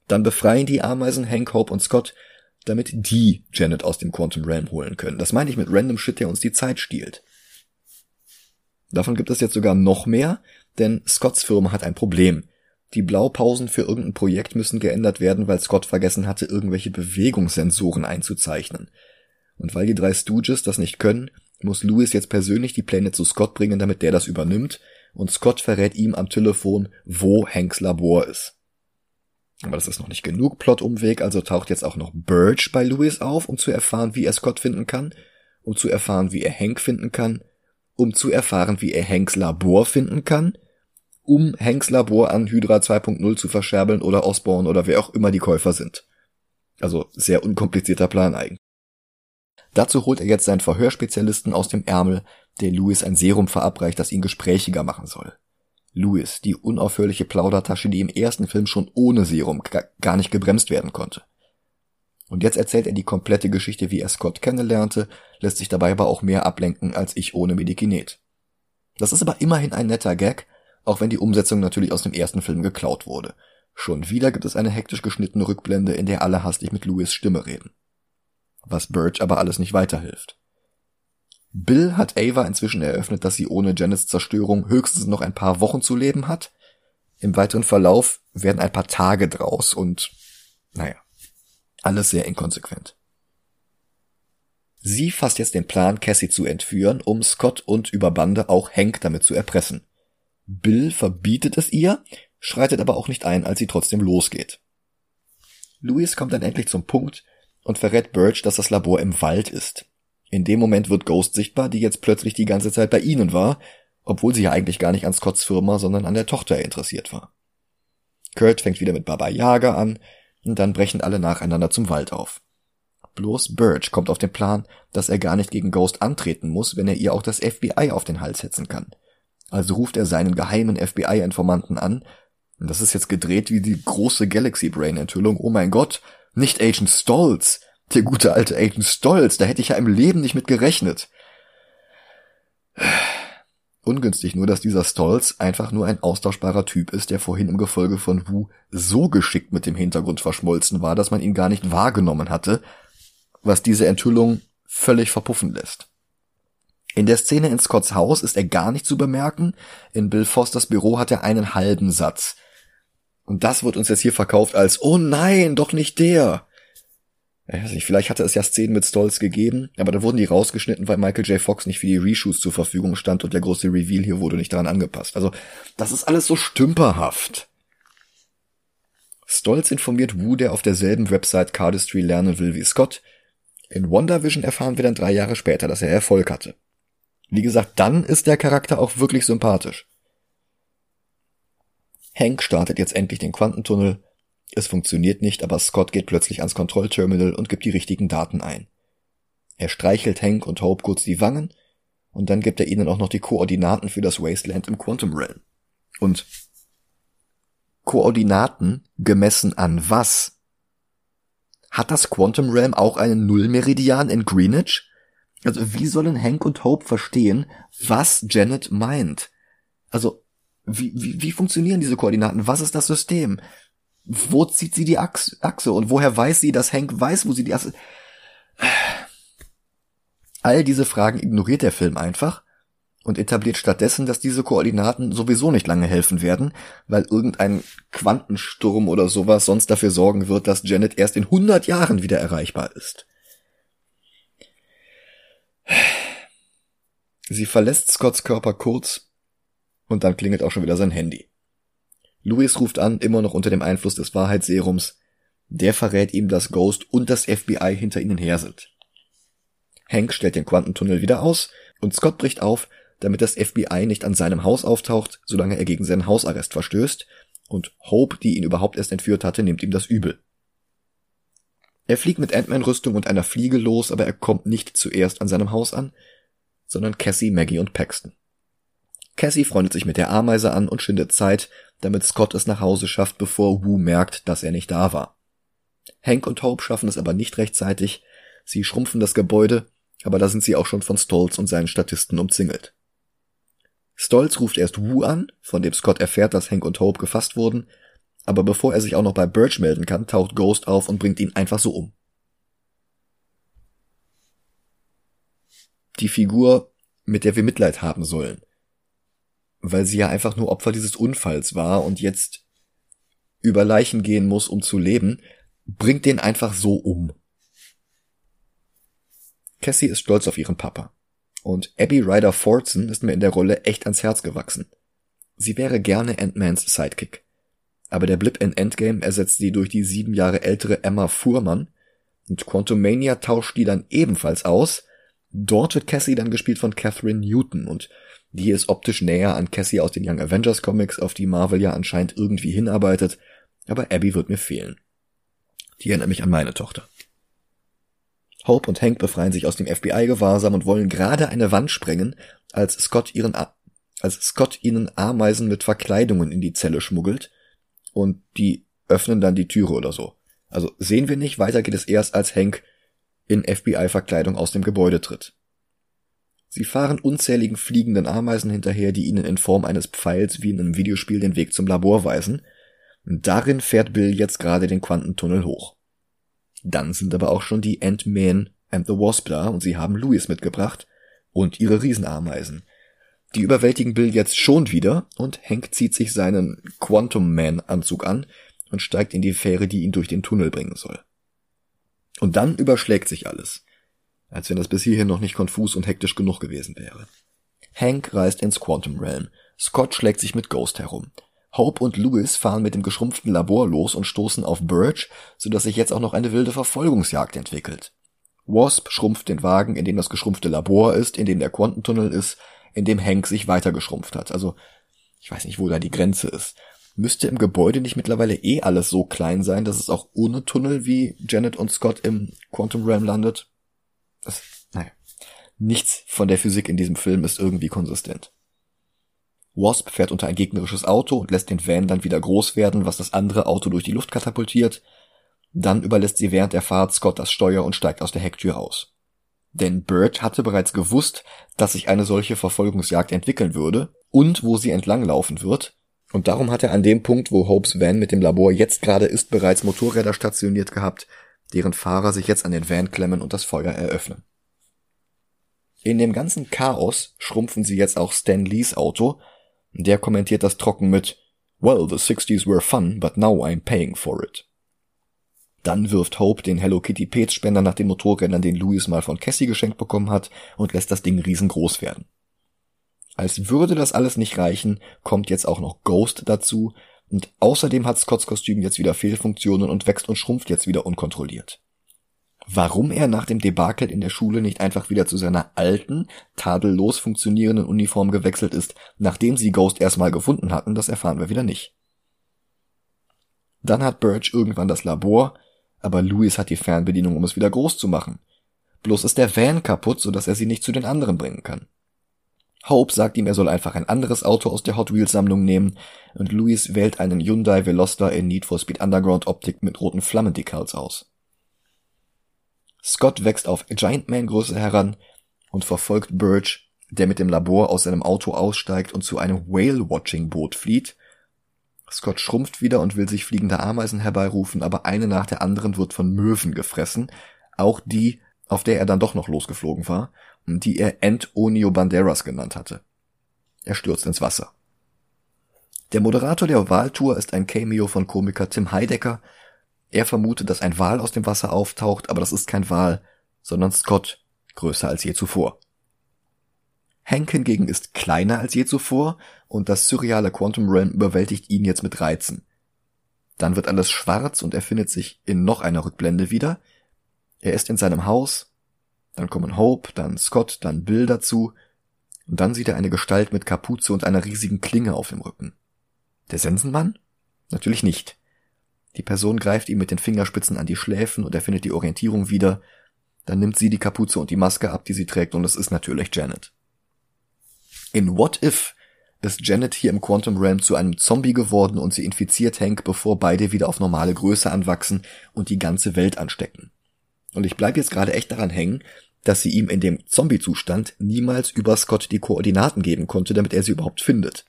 Dann befreien die Ameisen Hank, Hope und Scott, damit die Janet aus dem Quantum Realm holen können. Das meine ich mit random Shit, der uns die Zeit stiehlt. Davon gibt es jetzt sogar noch mehr, denn Scotts Firma hat ein Problem. Die Blaupausen für irgendein Projekt müssen geändert werden, weil Scott vergessen hatte, irgendwelche Bewegungssensoren einzuzeichnen. Und weil die drei Stooges das nicht können, muss Louis jetzt persönlich die Pläne zu Scott bringen, damit der das übernimmt, und Scott verrät ihm am Telefon, wo Hanks Labor ist. Aber das ist noch nicht genug Plotumweg, also taucht jetzt auch noch Birch bei Louis auf, um zu erfahren, wie er Scott finden kann, um zu erfahren, wie er Hank finden kann, um zu erfahren, wie er Hanks Labor finden kann, um Hanks Labor an Hydra 2.0 zu verscherbeln oder Osborn oder wer auch immer die Käufer sind. Also sehr unkomplizierter Plan eigentlich. Dazu holt er jetzt seinen Verhörspezialisten aus dem Ärmel, der Louis ein Serum verabreicht, das ihn gesprächiger machen soll. Louis, die unaufhörliche Plaudertasche, die im ersten Film schon ohne Serum gar nicht gebremst werden konnte. Und jetzt erzählt er die komplette Geschichte, wie er Scott kennenlernte, lässt sich dabei aber auch mehr ablenken als ich ohne Medikinet. Das ist aber immerhin ein netter Gag, auch wenn die Umsetzung natürlich aus dem ersten Film geklaut wurde. Schon wieder gibt es eine hektisch geschnittene Rückblende, in der alle hastig mit Louis Stimme reden. Was Birch aber alles nicht weiterhilft. Bill hat Ava inzwischen eröffnet, dass sie ohne Janets Zerstörung höchstens noch ein paar Wochen zu leben hat. Im weiteren Verlauf werden ein paar Tage draus und, naja. Alles sehr inkonsequent. Sie fasst jetzt den Plan, Cassie zu entführen, um Scott und über Bande auch Hank damit zu erpressen. Bill verbietet es ihr, schreitet aber auch nicht ein, als sie trotzdem losgeht. Louis kommt dann endlich zum Punkt und verrät Birch, dass das Labor im Wald ist. In dem Moment wird Ghost sichtbar, die jetzt plötzlich die ganze Zeit bei ihnen war, obwohl sie ja eigentlich gar nicht an Scotts Firma, sondern an der Tochter interessiert war. Kurt fängt wieder mit Baba Yaga an, und dann brechen alle nacheinander zum Wald auf. Bloß Birch kommt auf den Plan, dass er gar nicht gegen Ghost antreten muss, wenn er ihr auch das FBI auf den Hals setzen kann. Also ruft er seinen geheimen FBI-Informanten an, und das ist jetzt gedreht wie die große Galaxy Brain Enthüllung, oh mein Gott, Nicht Agent Stolz. Der gute alte Agent Stolz, da hätte ich ja im Leben nicht mit gerechnet. Ungünstig nur, dass dieser Stolz einfach nur ein austauschbarer Typ ist, der vorhin im Gefolge von Wu so geschickt mit dem Hintergrund verschmolzen war, dass man ihn gar nicht wahrgenommen hatte, was diese Enthüllung völlig verpuffen lässt. In der Szene in Scotts Haus ist er gar nicht zu bemerken, in Bill Fosters Büro hat er einen halben Satz. Und das wird uns jetzt hier verkauft als, oh nein, doch nicht der. Ich weiß nicht, vielleicht hatte es ja Szenen mit Stolz gegeben, aber da wurden die rausgeschnitten, weil Michael J. Fox nicht für die Reshoots zur Verfügung stand und der große Reveal hier wurde nicht daran angepasst. Also, das ist alles so stümperhaft. Stolz informiert Wu, der auf derselben Website Cardistry lernen will wie Scott. In WandaVision erfahren wir dann drei Jahre später, dass er Erfolg hatte. Wie gesagt, dann ist der Charakter auch wirklich sympathisch. Hank startet jetzt endlich den Quantentunnel es funktioniert nicht, aber Scott geht plötzlich ans Kontrollterminal und gibt die richtigen Daten ein. Er streichelt Hank und Hope kurz die Wangen und dann gibt er ihnen auch noch die Koordinaten für das Wasteland im Quantum Realm. Und Koordinaten gemessen an was? Hat das Quantum Realm auch einen Nullmeridian in Greenwich? Also wie sollen Hank und Hope verstehen, was Janet meint? Also wie, wie, wie funktionieren diese Koordinaten? Was ist das System? Wo zieht sie die Achse und woher weiß sie, dass Hank weiß, wo sie die Achse... All diese Fragen ignoriert der Film einfach und etabliert stattdessen, dass diese Koordinaten sowieso nicht lange helfen werden, weil irgendein Quantensturm oder sowas sonst dafür sorgen wird, dass Janet erst in 100 Jahren wieder erreichbar ist. Sie verlässt Scotts Körper kurz und dann klingelt auch schon wieder sein Handy. Louis ruft an, immer noch unter dem Einfluss des Wahrheitsserums. Der verrät ihm, dass Ghost und das FBI hinter ihnen her sind. Hank stellt den Quantentunnel wieder aus und Scott bricht auf, damit das FBI nicht an seinem Haus auftaucht, solange er gegen seinen Hausarrest verstößt, und Hope, die ihn überhaupt erst entführt hatte, nimmt ihm das übel. Er fliegt mit Ant-Man-Rüstung und einer Fliege los, aber er kommt nicht zuerst an seinem Haus an, sondern Cassie, Maggie und Paxton. Cassie freundet sich mit der Ameise an und schindet Zeit, damit Scott es nach Hause schafft, bevor Wu merkt, dass er nicht da war. Hank und Hope schaffen es aber nicht rechtzeitig. Sie schrumpfen das Gebäude, aber da sind sie auch schon von Stolz und seinen Statisten umzingelt. Stolz ruft erst Wu an, von dem Scott erfährt, dass Hank und Hope gefasst wurden, aber bevor er sich auch noch bei Birch melden kann, taucht Ghost auf und bringt ihn einfach so um. Die Figur, mit der wir Mitleid haben sollen, weil sie ja einfach nur Opfer dieses Unfalls war und jetzt über Leichen gehen muss, um zu leben, bringt den einfach so um. Cassie ist stolz auf ihren Papa. Und Abby Ryder Fordson ist mir in der Rolle echt ans Herz gewachsen. Sie wäre gerne Ant-Mans Sidekick. Aber der Blip in Endgame ersetzt sie durch die sieben Jahre ältere Emma Fuhrmann und Quantumania tauscht die dann ebenfalls aus. Dort wird Cassie dann gespielt von Catherine Newton und die ist optisch näher an Cassie aus den Young Avengers Comics, auf die Marvel ja anscheinend irgendwie hinarbeitet, aber Abby wird mir fehlen. Die erinnert mich an meine Tochter. Hope und Hank befreien sich aus dem FBI-Gewahrsam und wollen gerade eine Wand sprengen, als Scott ihren A als Scott ihnen Ameisen mit Verkleidungen in die Zelle schmuggelt und die öffnen dann die Türe oder so. Also sehen wir nicht, weiter geht es erst, als Hank in FBI-Verkleidung aus dem Gebäude tritt. Sie fahren unzähligen fliegenden Ameisen hinterher, die ihnen in Form eines Pfeils wie in einem Videospiel den Weg zum Labor weisen. Und darin fährt Bill jetzt gerade den Quantentunnel hoch. Dann sind aber auch schon die Ant-Man and the Wasp da und sie haben Louis mitgebracht und ihre Riesenameisen. Die überwältigen Bill jetzt schon wieder und Hank zieht sich seinen Quantum Man Anzug an und steigt in die Fähre, die ihn durch den Tunnel bringen soll. Und dann überschlägt sich alles als wenn das bis hierhin noch nicht konfus und hektisch genug gewesen wäre. Hank reist ins Quantum Realm. Scott schlägt sich mit Ghost herum. Hope und Louis fahren mit dem geschrumpften Labor los und stoßen auf Birch, sodass sich jetzt auch noch eine wilde Verfolgungsjagd entwickelt. Wasp schrumpft den Wagen, in dem das geschrumpfte Labor ist, in dem der Quantentunnel ist, in dem Hank sich weiter geschrumpft hat. Also, ich weiß nicht, wo da die Grenze ist. Müsste im Gebäude nicht mittlerweile eh alles so klein sein, dass es auch ohne Tunnel wie Janet und Scott im Quantum Realm landet? Das, naja. Nichts von der Physik in diesem Film ist irgendwie konsistent. Wasp fährt unter ein gegnerisches Auto und lässt den Van dann wieder groß werden, was das andere Auto durch die Luft katapultiert. Dann überlässt sie während der Fahrt Scott das Steuer und steigt aus der Hecktür aus. Denn Bert hatte bereits gewusst, dass sich eine solche Verfolgungsjagd entwickeln würde und wo sie entlanglaufen wird, und darum hat er an dem Punkt, wo Hopes Van mit dem Labor jetzt gerade ist, bereits Motorräder stationiert gehabt, deren Fahrer sich jetzt an den Van klemmen und das Feuer eröffnen. In dem ganzen Chaos schrumpfen sie jetzt auch Stan Lees Auto, der kommentiert das trocken mit Well, the 60s were fun, but now I'm paying for it. Dann wirft Hope den Hello Kitty Petspender nach den Motorrädern, den Louis mal von Cassie geschenkt bekommen hat, und lässt das Ding riesengroß werden. Als würde das alles nicht reichen, kommt jetzt auch noch Ghost dazu, und außerdem hat Scotts Kostüm jetzt wieder Fehlfunktionen und wächst und schrumpft jetzt wieder unkontrolliert. Warum er nach dem Debakel in der Schule nicht einfach wieder zu seiner alten, tadellos funktionierenden Uniform gewechselt ist, nachdem sie Ghost erstmal gefunden hatten, das erfahren wir wieder nicht. Dann hat Birch irgendwann das Labor, aber Louis hat die Fernbedienung, um es wieder groß zu machen. Bloß ist der Van kaputt, sodass er sie nicht zu den anderen bringen kann. Hope sagt ihm, er soll einfach ein anderes Auto aus der Hot Wheels Sammlung nehmen und Louis wählt einen Hyundai Veloster in Need for Speed Underground Optik mit roten Flammendekals aus. Scott wächst auf Giant Man Größe heran und verfolgt Birch, der mit dem Labor aus seinem Auto aussteigt und zu einem Whale-Watching-Boot flieht. Scott schrumpft wieder und will sich fliegende Ameisen herbeirufen, aber eine nach der anderen wird von Möwen gefressen, auch die, auf der er dann doch noch losgeflogen war, die er Antonio Banderas genannt hatte. Er stürzt ins Wasser. Der Moderator der Wahltour ist ein Cameo von Komiker Tim Heidecker. Er vermutet, dass ein Wal aus dem Wasser auftaucht, aber das ist kein Wal, sondern Scott, größer als je zuvor. Hank hingegen ist kleiner als je zuvor und das surreale Quantum Realm überwältigt ihn jetzt mit Reizen. Dann wird alles schwarz und er findet sich in noch einer Rückblende wieder. Er ist in seinem Haus, dann kommen Hope, dann Scott, dann Bill dazu. Und dann sieht er eine Gestalt mit Kapuze und einer riesigen Klinge auf dem Rücken. Der Sensenmann? Natürlich nicht. Die Person greift ihm mit den Fingerspitzen an die Schläfen und er findet die Orientierung wieder. Dann nimmt sie die Kapuze und die Maske ab, die sie trägt, und es ist natürlich Janet. In What If ist Janet hier im Quantum Realm zu einem Zombie geworden und sie infiziert Hank, bevor beide wieder auf normale Größe anwachsen und die ganze Welt anstecken. Und ich bleib jetzt gerade echt daran hängen, dass sie ihm in dem Zombie-Zustand niemals über Scott die Koordinaten geben konnte, damit er sie überhaupt findet.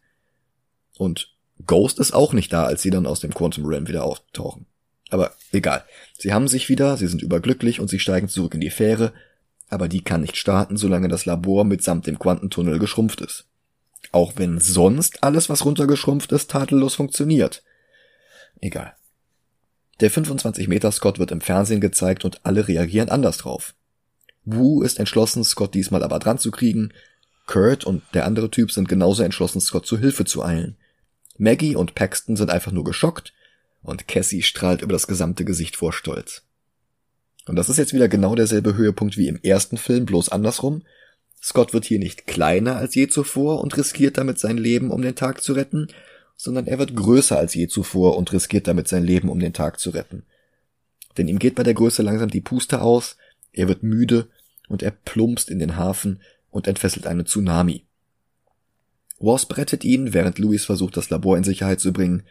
Und Ghost ist auch nicht da, als sie dann aus dem Quantum Realm wieder auftauchen. Aber egal. Sie haben sich wieder, sie sind überglücklich und sie steigen zurück in die Fähre, aber die kann nicht starten, solange das Labor mitsamt dem Quantentunnel geschrumpft ist. Auch wenn sonst alles, was runtergeschrumpft ist, tadellos funktioniert. Egal. Der 25 Meter Scott wird im Fernsehen gezeigt und alle reagieren anders drauf. Wu ist entschlossen, Scott diesmal aber dran zu kriegen. Kurt und der andere Typ sind genauso entschlossen, Scott zu Hilfe zu eilen. Maggie und Paxton sind einfach nur geschockt und Cassie strahlt über das gesamte Gesicht vor Stolz. Und das ist jetzt wieder genau derselbe Höhepunkt wie im ersten Film, bloß andersrum. Scott wird hier nicht kleiner als je zuvor und riskiert damit sein Leben, um den Tag zu retten, sondern er wird größer als je zuvor und riskiert damit sein Leben, um den Tag zu retten. Denn ihm geht bei der Größe langsam die Puste aus, er wird müde und er plumpst in den Hafen und entfesselt einen Tsunami. Wasp rettet ihn, während Louis versucht, das Labor in Sicherheit zu bringen,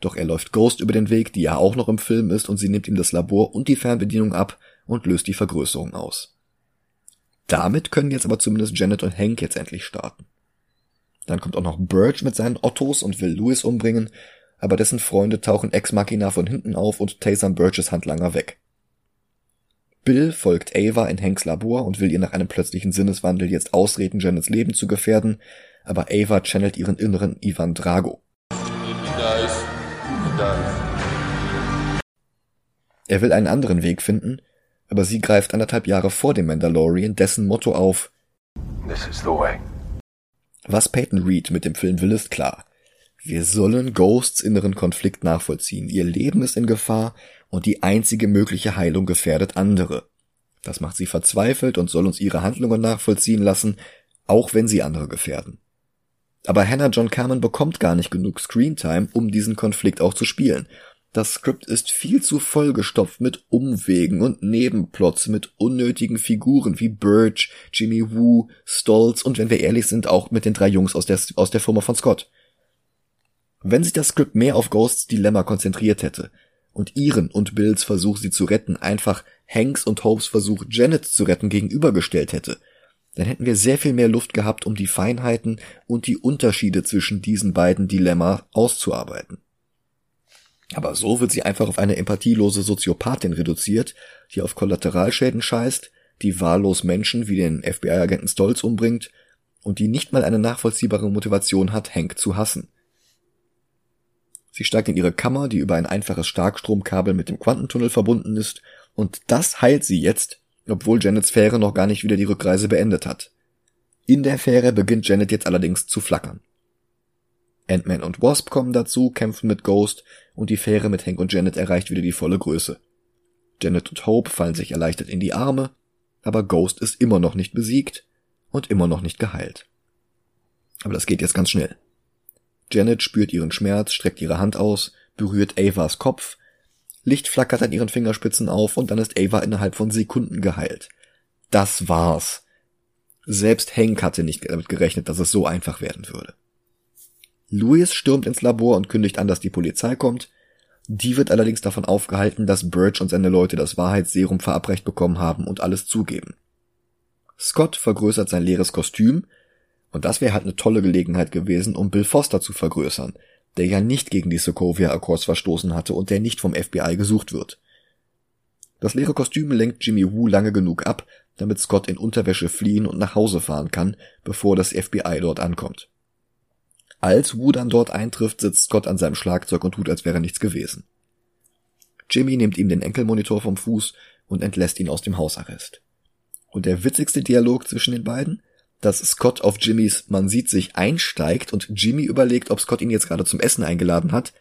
doch er läuft Ghost über den Weg, die ja auch noch im Film ist, und sie nimmt ihm das Labor und die Fernbedienung ab und löst die Vergrößerung aus. Damit können jetzt aber zumindest Janet und Hank jetzt endlich starten. Dann kommt auch noch Birch mit seinen Ottos und will Louis umbringen, aber dessen Freunde tauchen Ex Machina von hinten auf und tasern Birches Handlanger weg. Bill folgt Ava in Hanks Labor und will ihr nach einem plötzlichen Sinneswandel jetzt ausreden, Janets Leben zu gefährden, aber Ava channelt ihren inneren Ivan Drago. Er will einen anderen Weg finden, aber sie greift anderthalb Jahre vor dem Mandalorian dessen Motto auf. This is the way. Was Peyton Reed mit dem Film will, ist klar. Wir sollen Ghosts inneren Konflikt nachvollziehen. Ihr Leben ist in Gefahr und die einzige mögliche Heilung gefährdet andere. Das macht sie verzweifelt und soll uns ihre Handlungen nachvollziehen lassen, auch wenn sie andere gefährden. Aber Hannah John Carmen bekommt gar nicht genug Screentime, um diesen Konflikt auch zu spielen. Das Skript ist viel zu vollgestopft mit Umwegen und Nebenplots, mit unnötigen Figuren wie Birch, Jimmy Woo, Stolz und wenn wir ehrlich sind, auch mit den drei Jungs aus der, aus der Firma von Scott. Wenn sich das Skript mehr auf Ghosts Dilemma konzentriert hätte und ihren und Bills Versuch, sie zu retten, einfach Hanks und Hopes Versuch, Janet zu retten, gegenübergestellt hätte, dann hätten wir sehr viel mehr Luft gehabt, um die Feinheiten und die Unterschiede zwischen diesen beiden Dilemma auszuarbeiten. Aber so wird sie einfach auf eine empathielose Soziopathin reduziert, die auf Kollateralschäden scheißt, die wahllos Menschen wie den FBI-Agenten Stolz umbringt und die nicht mal eine nachvollziehbare Motivation hat, Hank zu hassen. Sie steigt in ihre Kammer, die über ein einfaches Starkstromkabel mit dem Quantentunnel verbunden ist, und das heilt sie jetzt, obwohl Janets Fähre noch gar nicht wieder die Rückreise beendet hat. In der Fähre beginnt Janet jetzt allerdings zu flackern. Ant-Man und Wasp kommen dazu, kämpfen mit Ghost und die Fähre mit Hank und Janet erreicht wieder die volle Größe. Janet und Hope fallen sich erleichtert in die Arme, aber Ghost ist immer noch nicht besiegt und immer noch nicht geheilt. Aber das geht jetzt ganz schnell. Janet spürt ihren Schmerz, streckt ihre Hand aus, berührt Avas Kopf, Licht flackert an ihren Fingerspitzen auf und dann ist Ava innerhalb von Sekunden geheilt. Das war's. Selbst Hank hatte nicht damit gerechnet, dass es so einfach werden würde. Louis stürmt ins Labor und kündigt an, dass die Polizei kommt. Die wird allerdings davon aufgehalten, dass Birch und seine Leute das Wahrheitsserum verabreicht bekommen haben und alles zugeben. Scott vergrößert sein leeres Kostüm, und das wäre halt eine tolle Gelegenheit gewesen, um Bill Foster zu vergrößern, der ja nicht gegen die Sokovia Accords verstoßen hatte und der nicht vom FBI gesucht wird. Das leere Kostüm lenkt Jimmy Woo lange genug ab, damit Scott in Unterwäsche fliehen und nach Hause fahren kann, bevor das FBI dort ankommt. Als Wu dann dort eintrifft, sitzt Scott an seinem Schlagzeug und tut, als wäre nichts gewesen. Jimmy nimmt ihm den Enkelmonitor vom Fuß und entlässt ihn aus dem Hausarrest. Und der witzigste Dialog zwischen den beiden? Dass Scott auf Jimmys Man sieht sich einsteigt und Jimmy überlegt, ob Scott ihn jetzt gerade zum Essen eingeladen hat.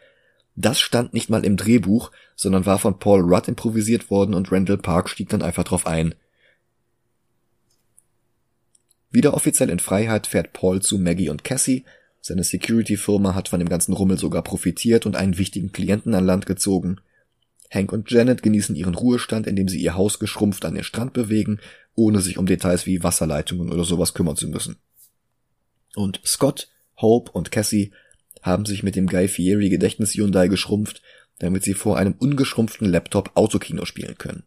Das stand nicht mal im Drehbuch, sondern war von Paul Rudd improvisiert worden und Randall Park stieg dann einfach drauf ein. Wieder offiziell in Freiheit fährt Paul zu Maggie und Cassie, seine Security-Firma hat von dem ganzen Rummel sogar profitiert und einen wichtigen Klienten an Land gezogen. Hank und Janet genießen ihren Ruhestand, indem sie ihr Haus geschrumpft an den Strand bewegen, ohne sich um Details wie Wasserleitungen oder sowas kümmern zu müssen. Und Scott, Hope und Cassie haben sich mit dem Guy Fieri Gedächtnis Hyundai geschrumpft, damit sie vor einem ungeschrumpften Laptop Autokino spielen können.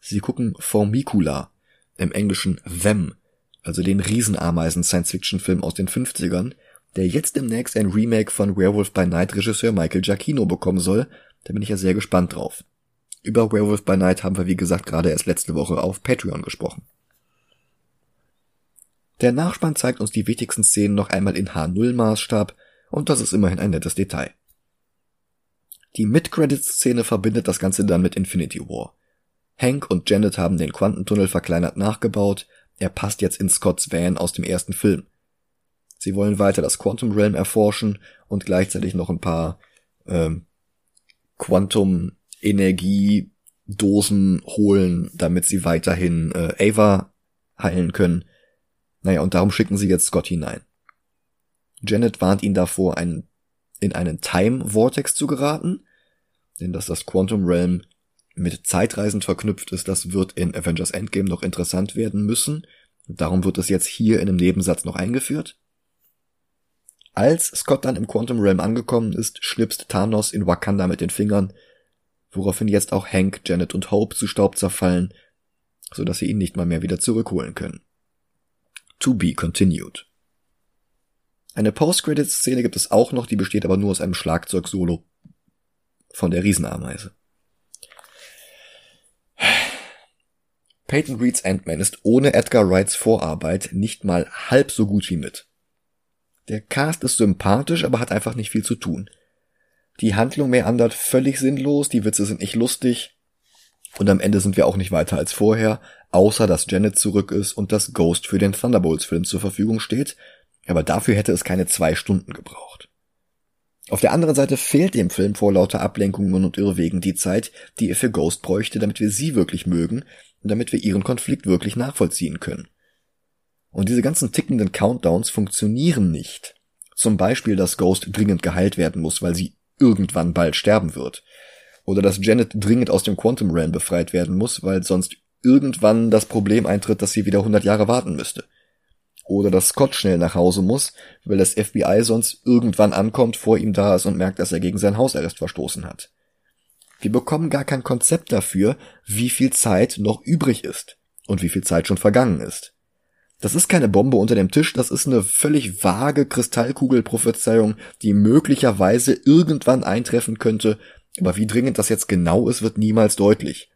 Sie gucken Formicula, im Englischen Them, also den Riesenameisen Science-Fiction-Film aus den 50ern, der jetzt demnächst ein Remake von Werewolf by Night Regisseur Michael Giacchino bekommen soll. Da bin ich ja sehr gespannt drauf. Über Werewolf by Night haben wir wie gesagt gerade erst letzte Woche auf Patreon gesprochen. Der Nachspann zeigt uns die wichtigsten Szenen noch einmal in H0-Maßstab und das ist immerhin ein nettes Detail. Die Mid-Credits-Szene verbindet das Ganze dann mit Infinity War. Hank und Janet haben den Quantentunnel verkleinert nachgebaut, er passt jetzt in Scotts Van aus dem ersten Film. Sie wollen weiter das Quantum Realm erforschen und gleichzeitig noch ein paar ähm, Quantum Energiedosen holen, damit sie weiterhin äh, Ava heilen können. Naja, und darum schicken sie jetzt Scott hinein. Janet warnt ihn davor, einen, in einen Time Vortex zu geraten, denn dass das Quantum Realm mit Zeitreisen verknüpft ist, das wird in Avengers Endgame noch interessant werden müssen. Darum wird es jetzt hier in einem Nebensatz noch eingeführt. Als Scott dann im Quantum Realm angekommen ist, schnipst Thanos in Wakanda mit den Fingern, woraufhin jetzt auch Hank, Janet und Hope zu Staub zerfallen, so dass sie ihn nicht mal mehr wieder zurückholen können. To be continued. Eine Post-Credits-Szene gibt es auch noch, die besteht aber nur aus einem Schlagzeug-Solo von der Riesenameise. Peyton Reeds Ant-Man ist ohne Edgar Wrights Vorarbeit nicht mal halb so gut wie mit. Der Cast ist sympathisch, aber hat einfach nicht viel zu tun. Die Handlung meandert völlig sinnlos, die Witze sind nicht lustig. Und am Ende sind wir auch nicht weiter als vorher, außer dass Janet zurück ist und dass Ghost für den Thunderbolts-Film zur Verfügung steht. Aber dafür hätte es keine zwei Stunden gebraucht. Auf der anderen Seite fehlt dem Film vor lauter Ablenkungen und Irrwegen die Zeit, die er für Ghost bräuchte, damit wir sie wirklich mögen und damit wir ihren Konflikt wirklich nachvollziehen können. Und diese ganzen tickenden Countdowns funktionieren nicht. Zum Beispiel, dass Ghost dringend geheilt werden muss, weil sie irgendwann bald sterben wird. Oder dass Janet dringend aus dem Quantum Realm befreit werden muss, weil sonst irgendwann das Problem eintritt, dass sie wieder 100 Jahre warten müsste. Oder dass Scott schnell nach Hause muss, weil das FBI sonst irgendwann ankommt, vor ihm da ist und merkt, dass er gegen seinen Hausarrest verstoßen hat. Wir bekommen gar kein Konzept dafür, wie viel Zeit noch übrig ist und wie viel Zeit schon vergangen ist. Das ist keine Bombe unter dem Tisch, das ist eine völlig vage Kristallkugelprophezeiung, die möglicherweise irgendwann eintreffen könnte, aber wie dringend das jetzt genau ist, wird niemals deutlich.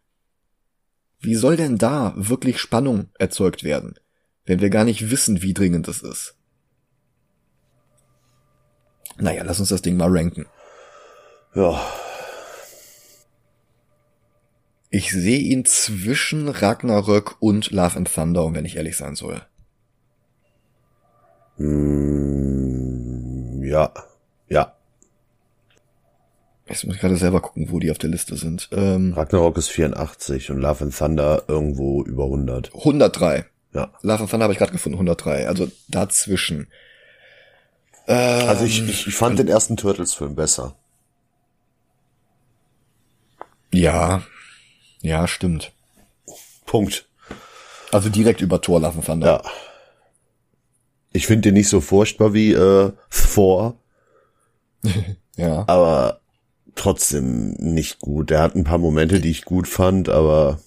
Wie soll denn da wirklich Spannung erzeugt werden, wenn wir gar nicht wissen, wie dringend es ist? Naja, lass uns das Ding mal ranken. Ja, Ich sehe ihn zwischen Ragnarök und Love and Thunder, wenn ich ehrlich sein soll. Mm, ja, ja. Jetzt muss ich gerade selber gucken, wo die auf der Liste sind. Ähm, Ragnarok ist 84 und Love and Thunder irgendwo über 100. 103. Ja. Love and Thunder habe ich gerade gefunden, 103. Also dazwischen. Also Ähm, ich, ich, ich fand den ersten Turtles-Film besser. Ja. Ja, stimmt. Punkt. Also direkt über Thor Love and Thunder. Ja. Ich finde den nicht so furchtbar wie äh, Thor, Ja. aber trotzdem nicht gut. Der hat ein paar Momente, die ich gut fand, aber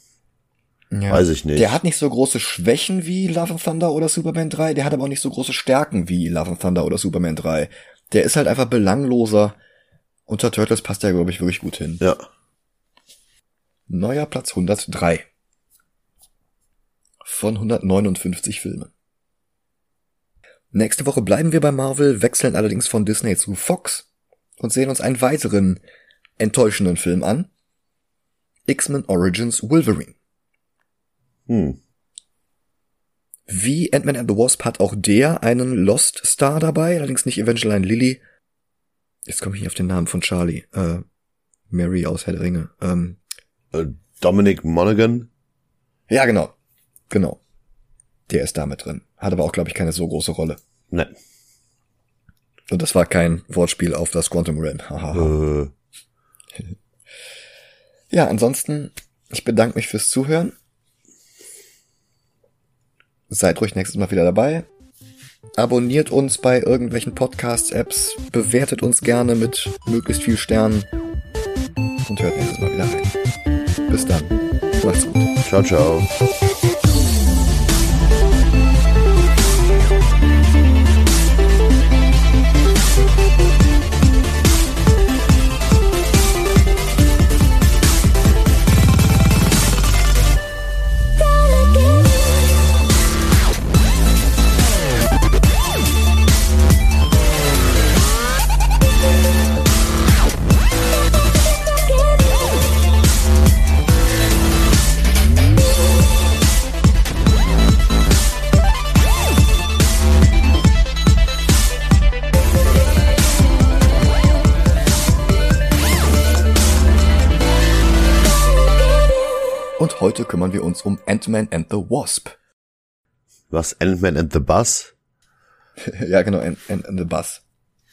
ja. weiß ich nicht. Der hat nicht so große Schwächen wie Love and Thunder oder Superman 3, der hat aber auch nicht so große Stärken wie Love and Thunder oder Superman 3. Der ist halt einfach belangloser. Unter Turtles passt der, glaube ich, wirklich gut hin. ja. Neuer Platz 103. Von 159 Filmen. Nächste Woche bleiben wir bei Marvel, wechseln allerdings von Disney zu Fox und sehen uns einen weiteren enttäuschenden Film an. X-Men Origins Wolverine. Hm. Wie Ant-Man and the Wasp hat auch der einen Lost Star dabei, allerdings nicht Evangeline Lilly. Jetzt komme ich nicht auf den Namen von Charlie. Äh, Mary aus Herr der Ringe. Ähm, Äh, Dominic Monaghan. ja, genau. Genau. Der ist da mit drin. Hat aber auch, glaube ich, keine so große Rolle. Ne. Und das war kein Wortspiel auf das Quantum Realm. Hahaha. Äh, Ja, ansonsten, ich bedanke mich fürs Zuhören. Seid ruhig nächstes Mal wieder dabei. Abonniert uns bei irgendwelchen Podcasts-Apps, bewertet uns gerne mit möglichst viel Sternen und hört nächstes Mal wieder rein. Bis dann. Macht's gut. ciao, ciao. Und heute kümmern wir uns um Ant-Man and the Wasp. Was? Ant-Man and the Bus? ja, genau, and, and the Bus.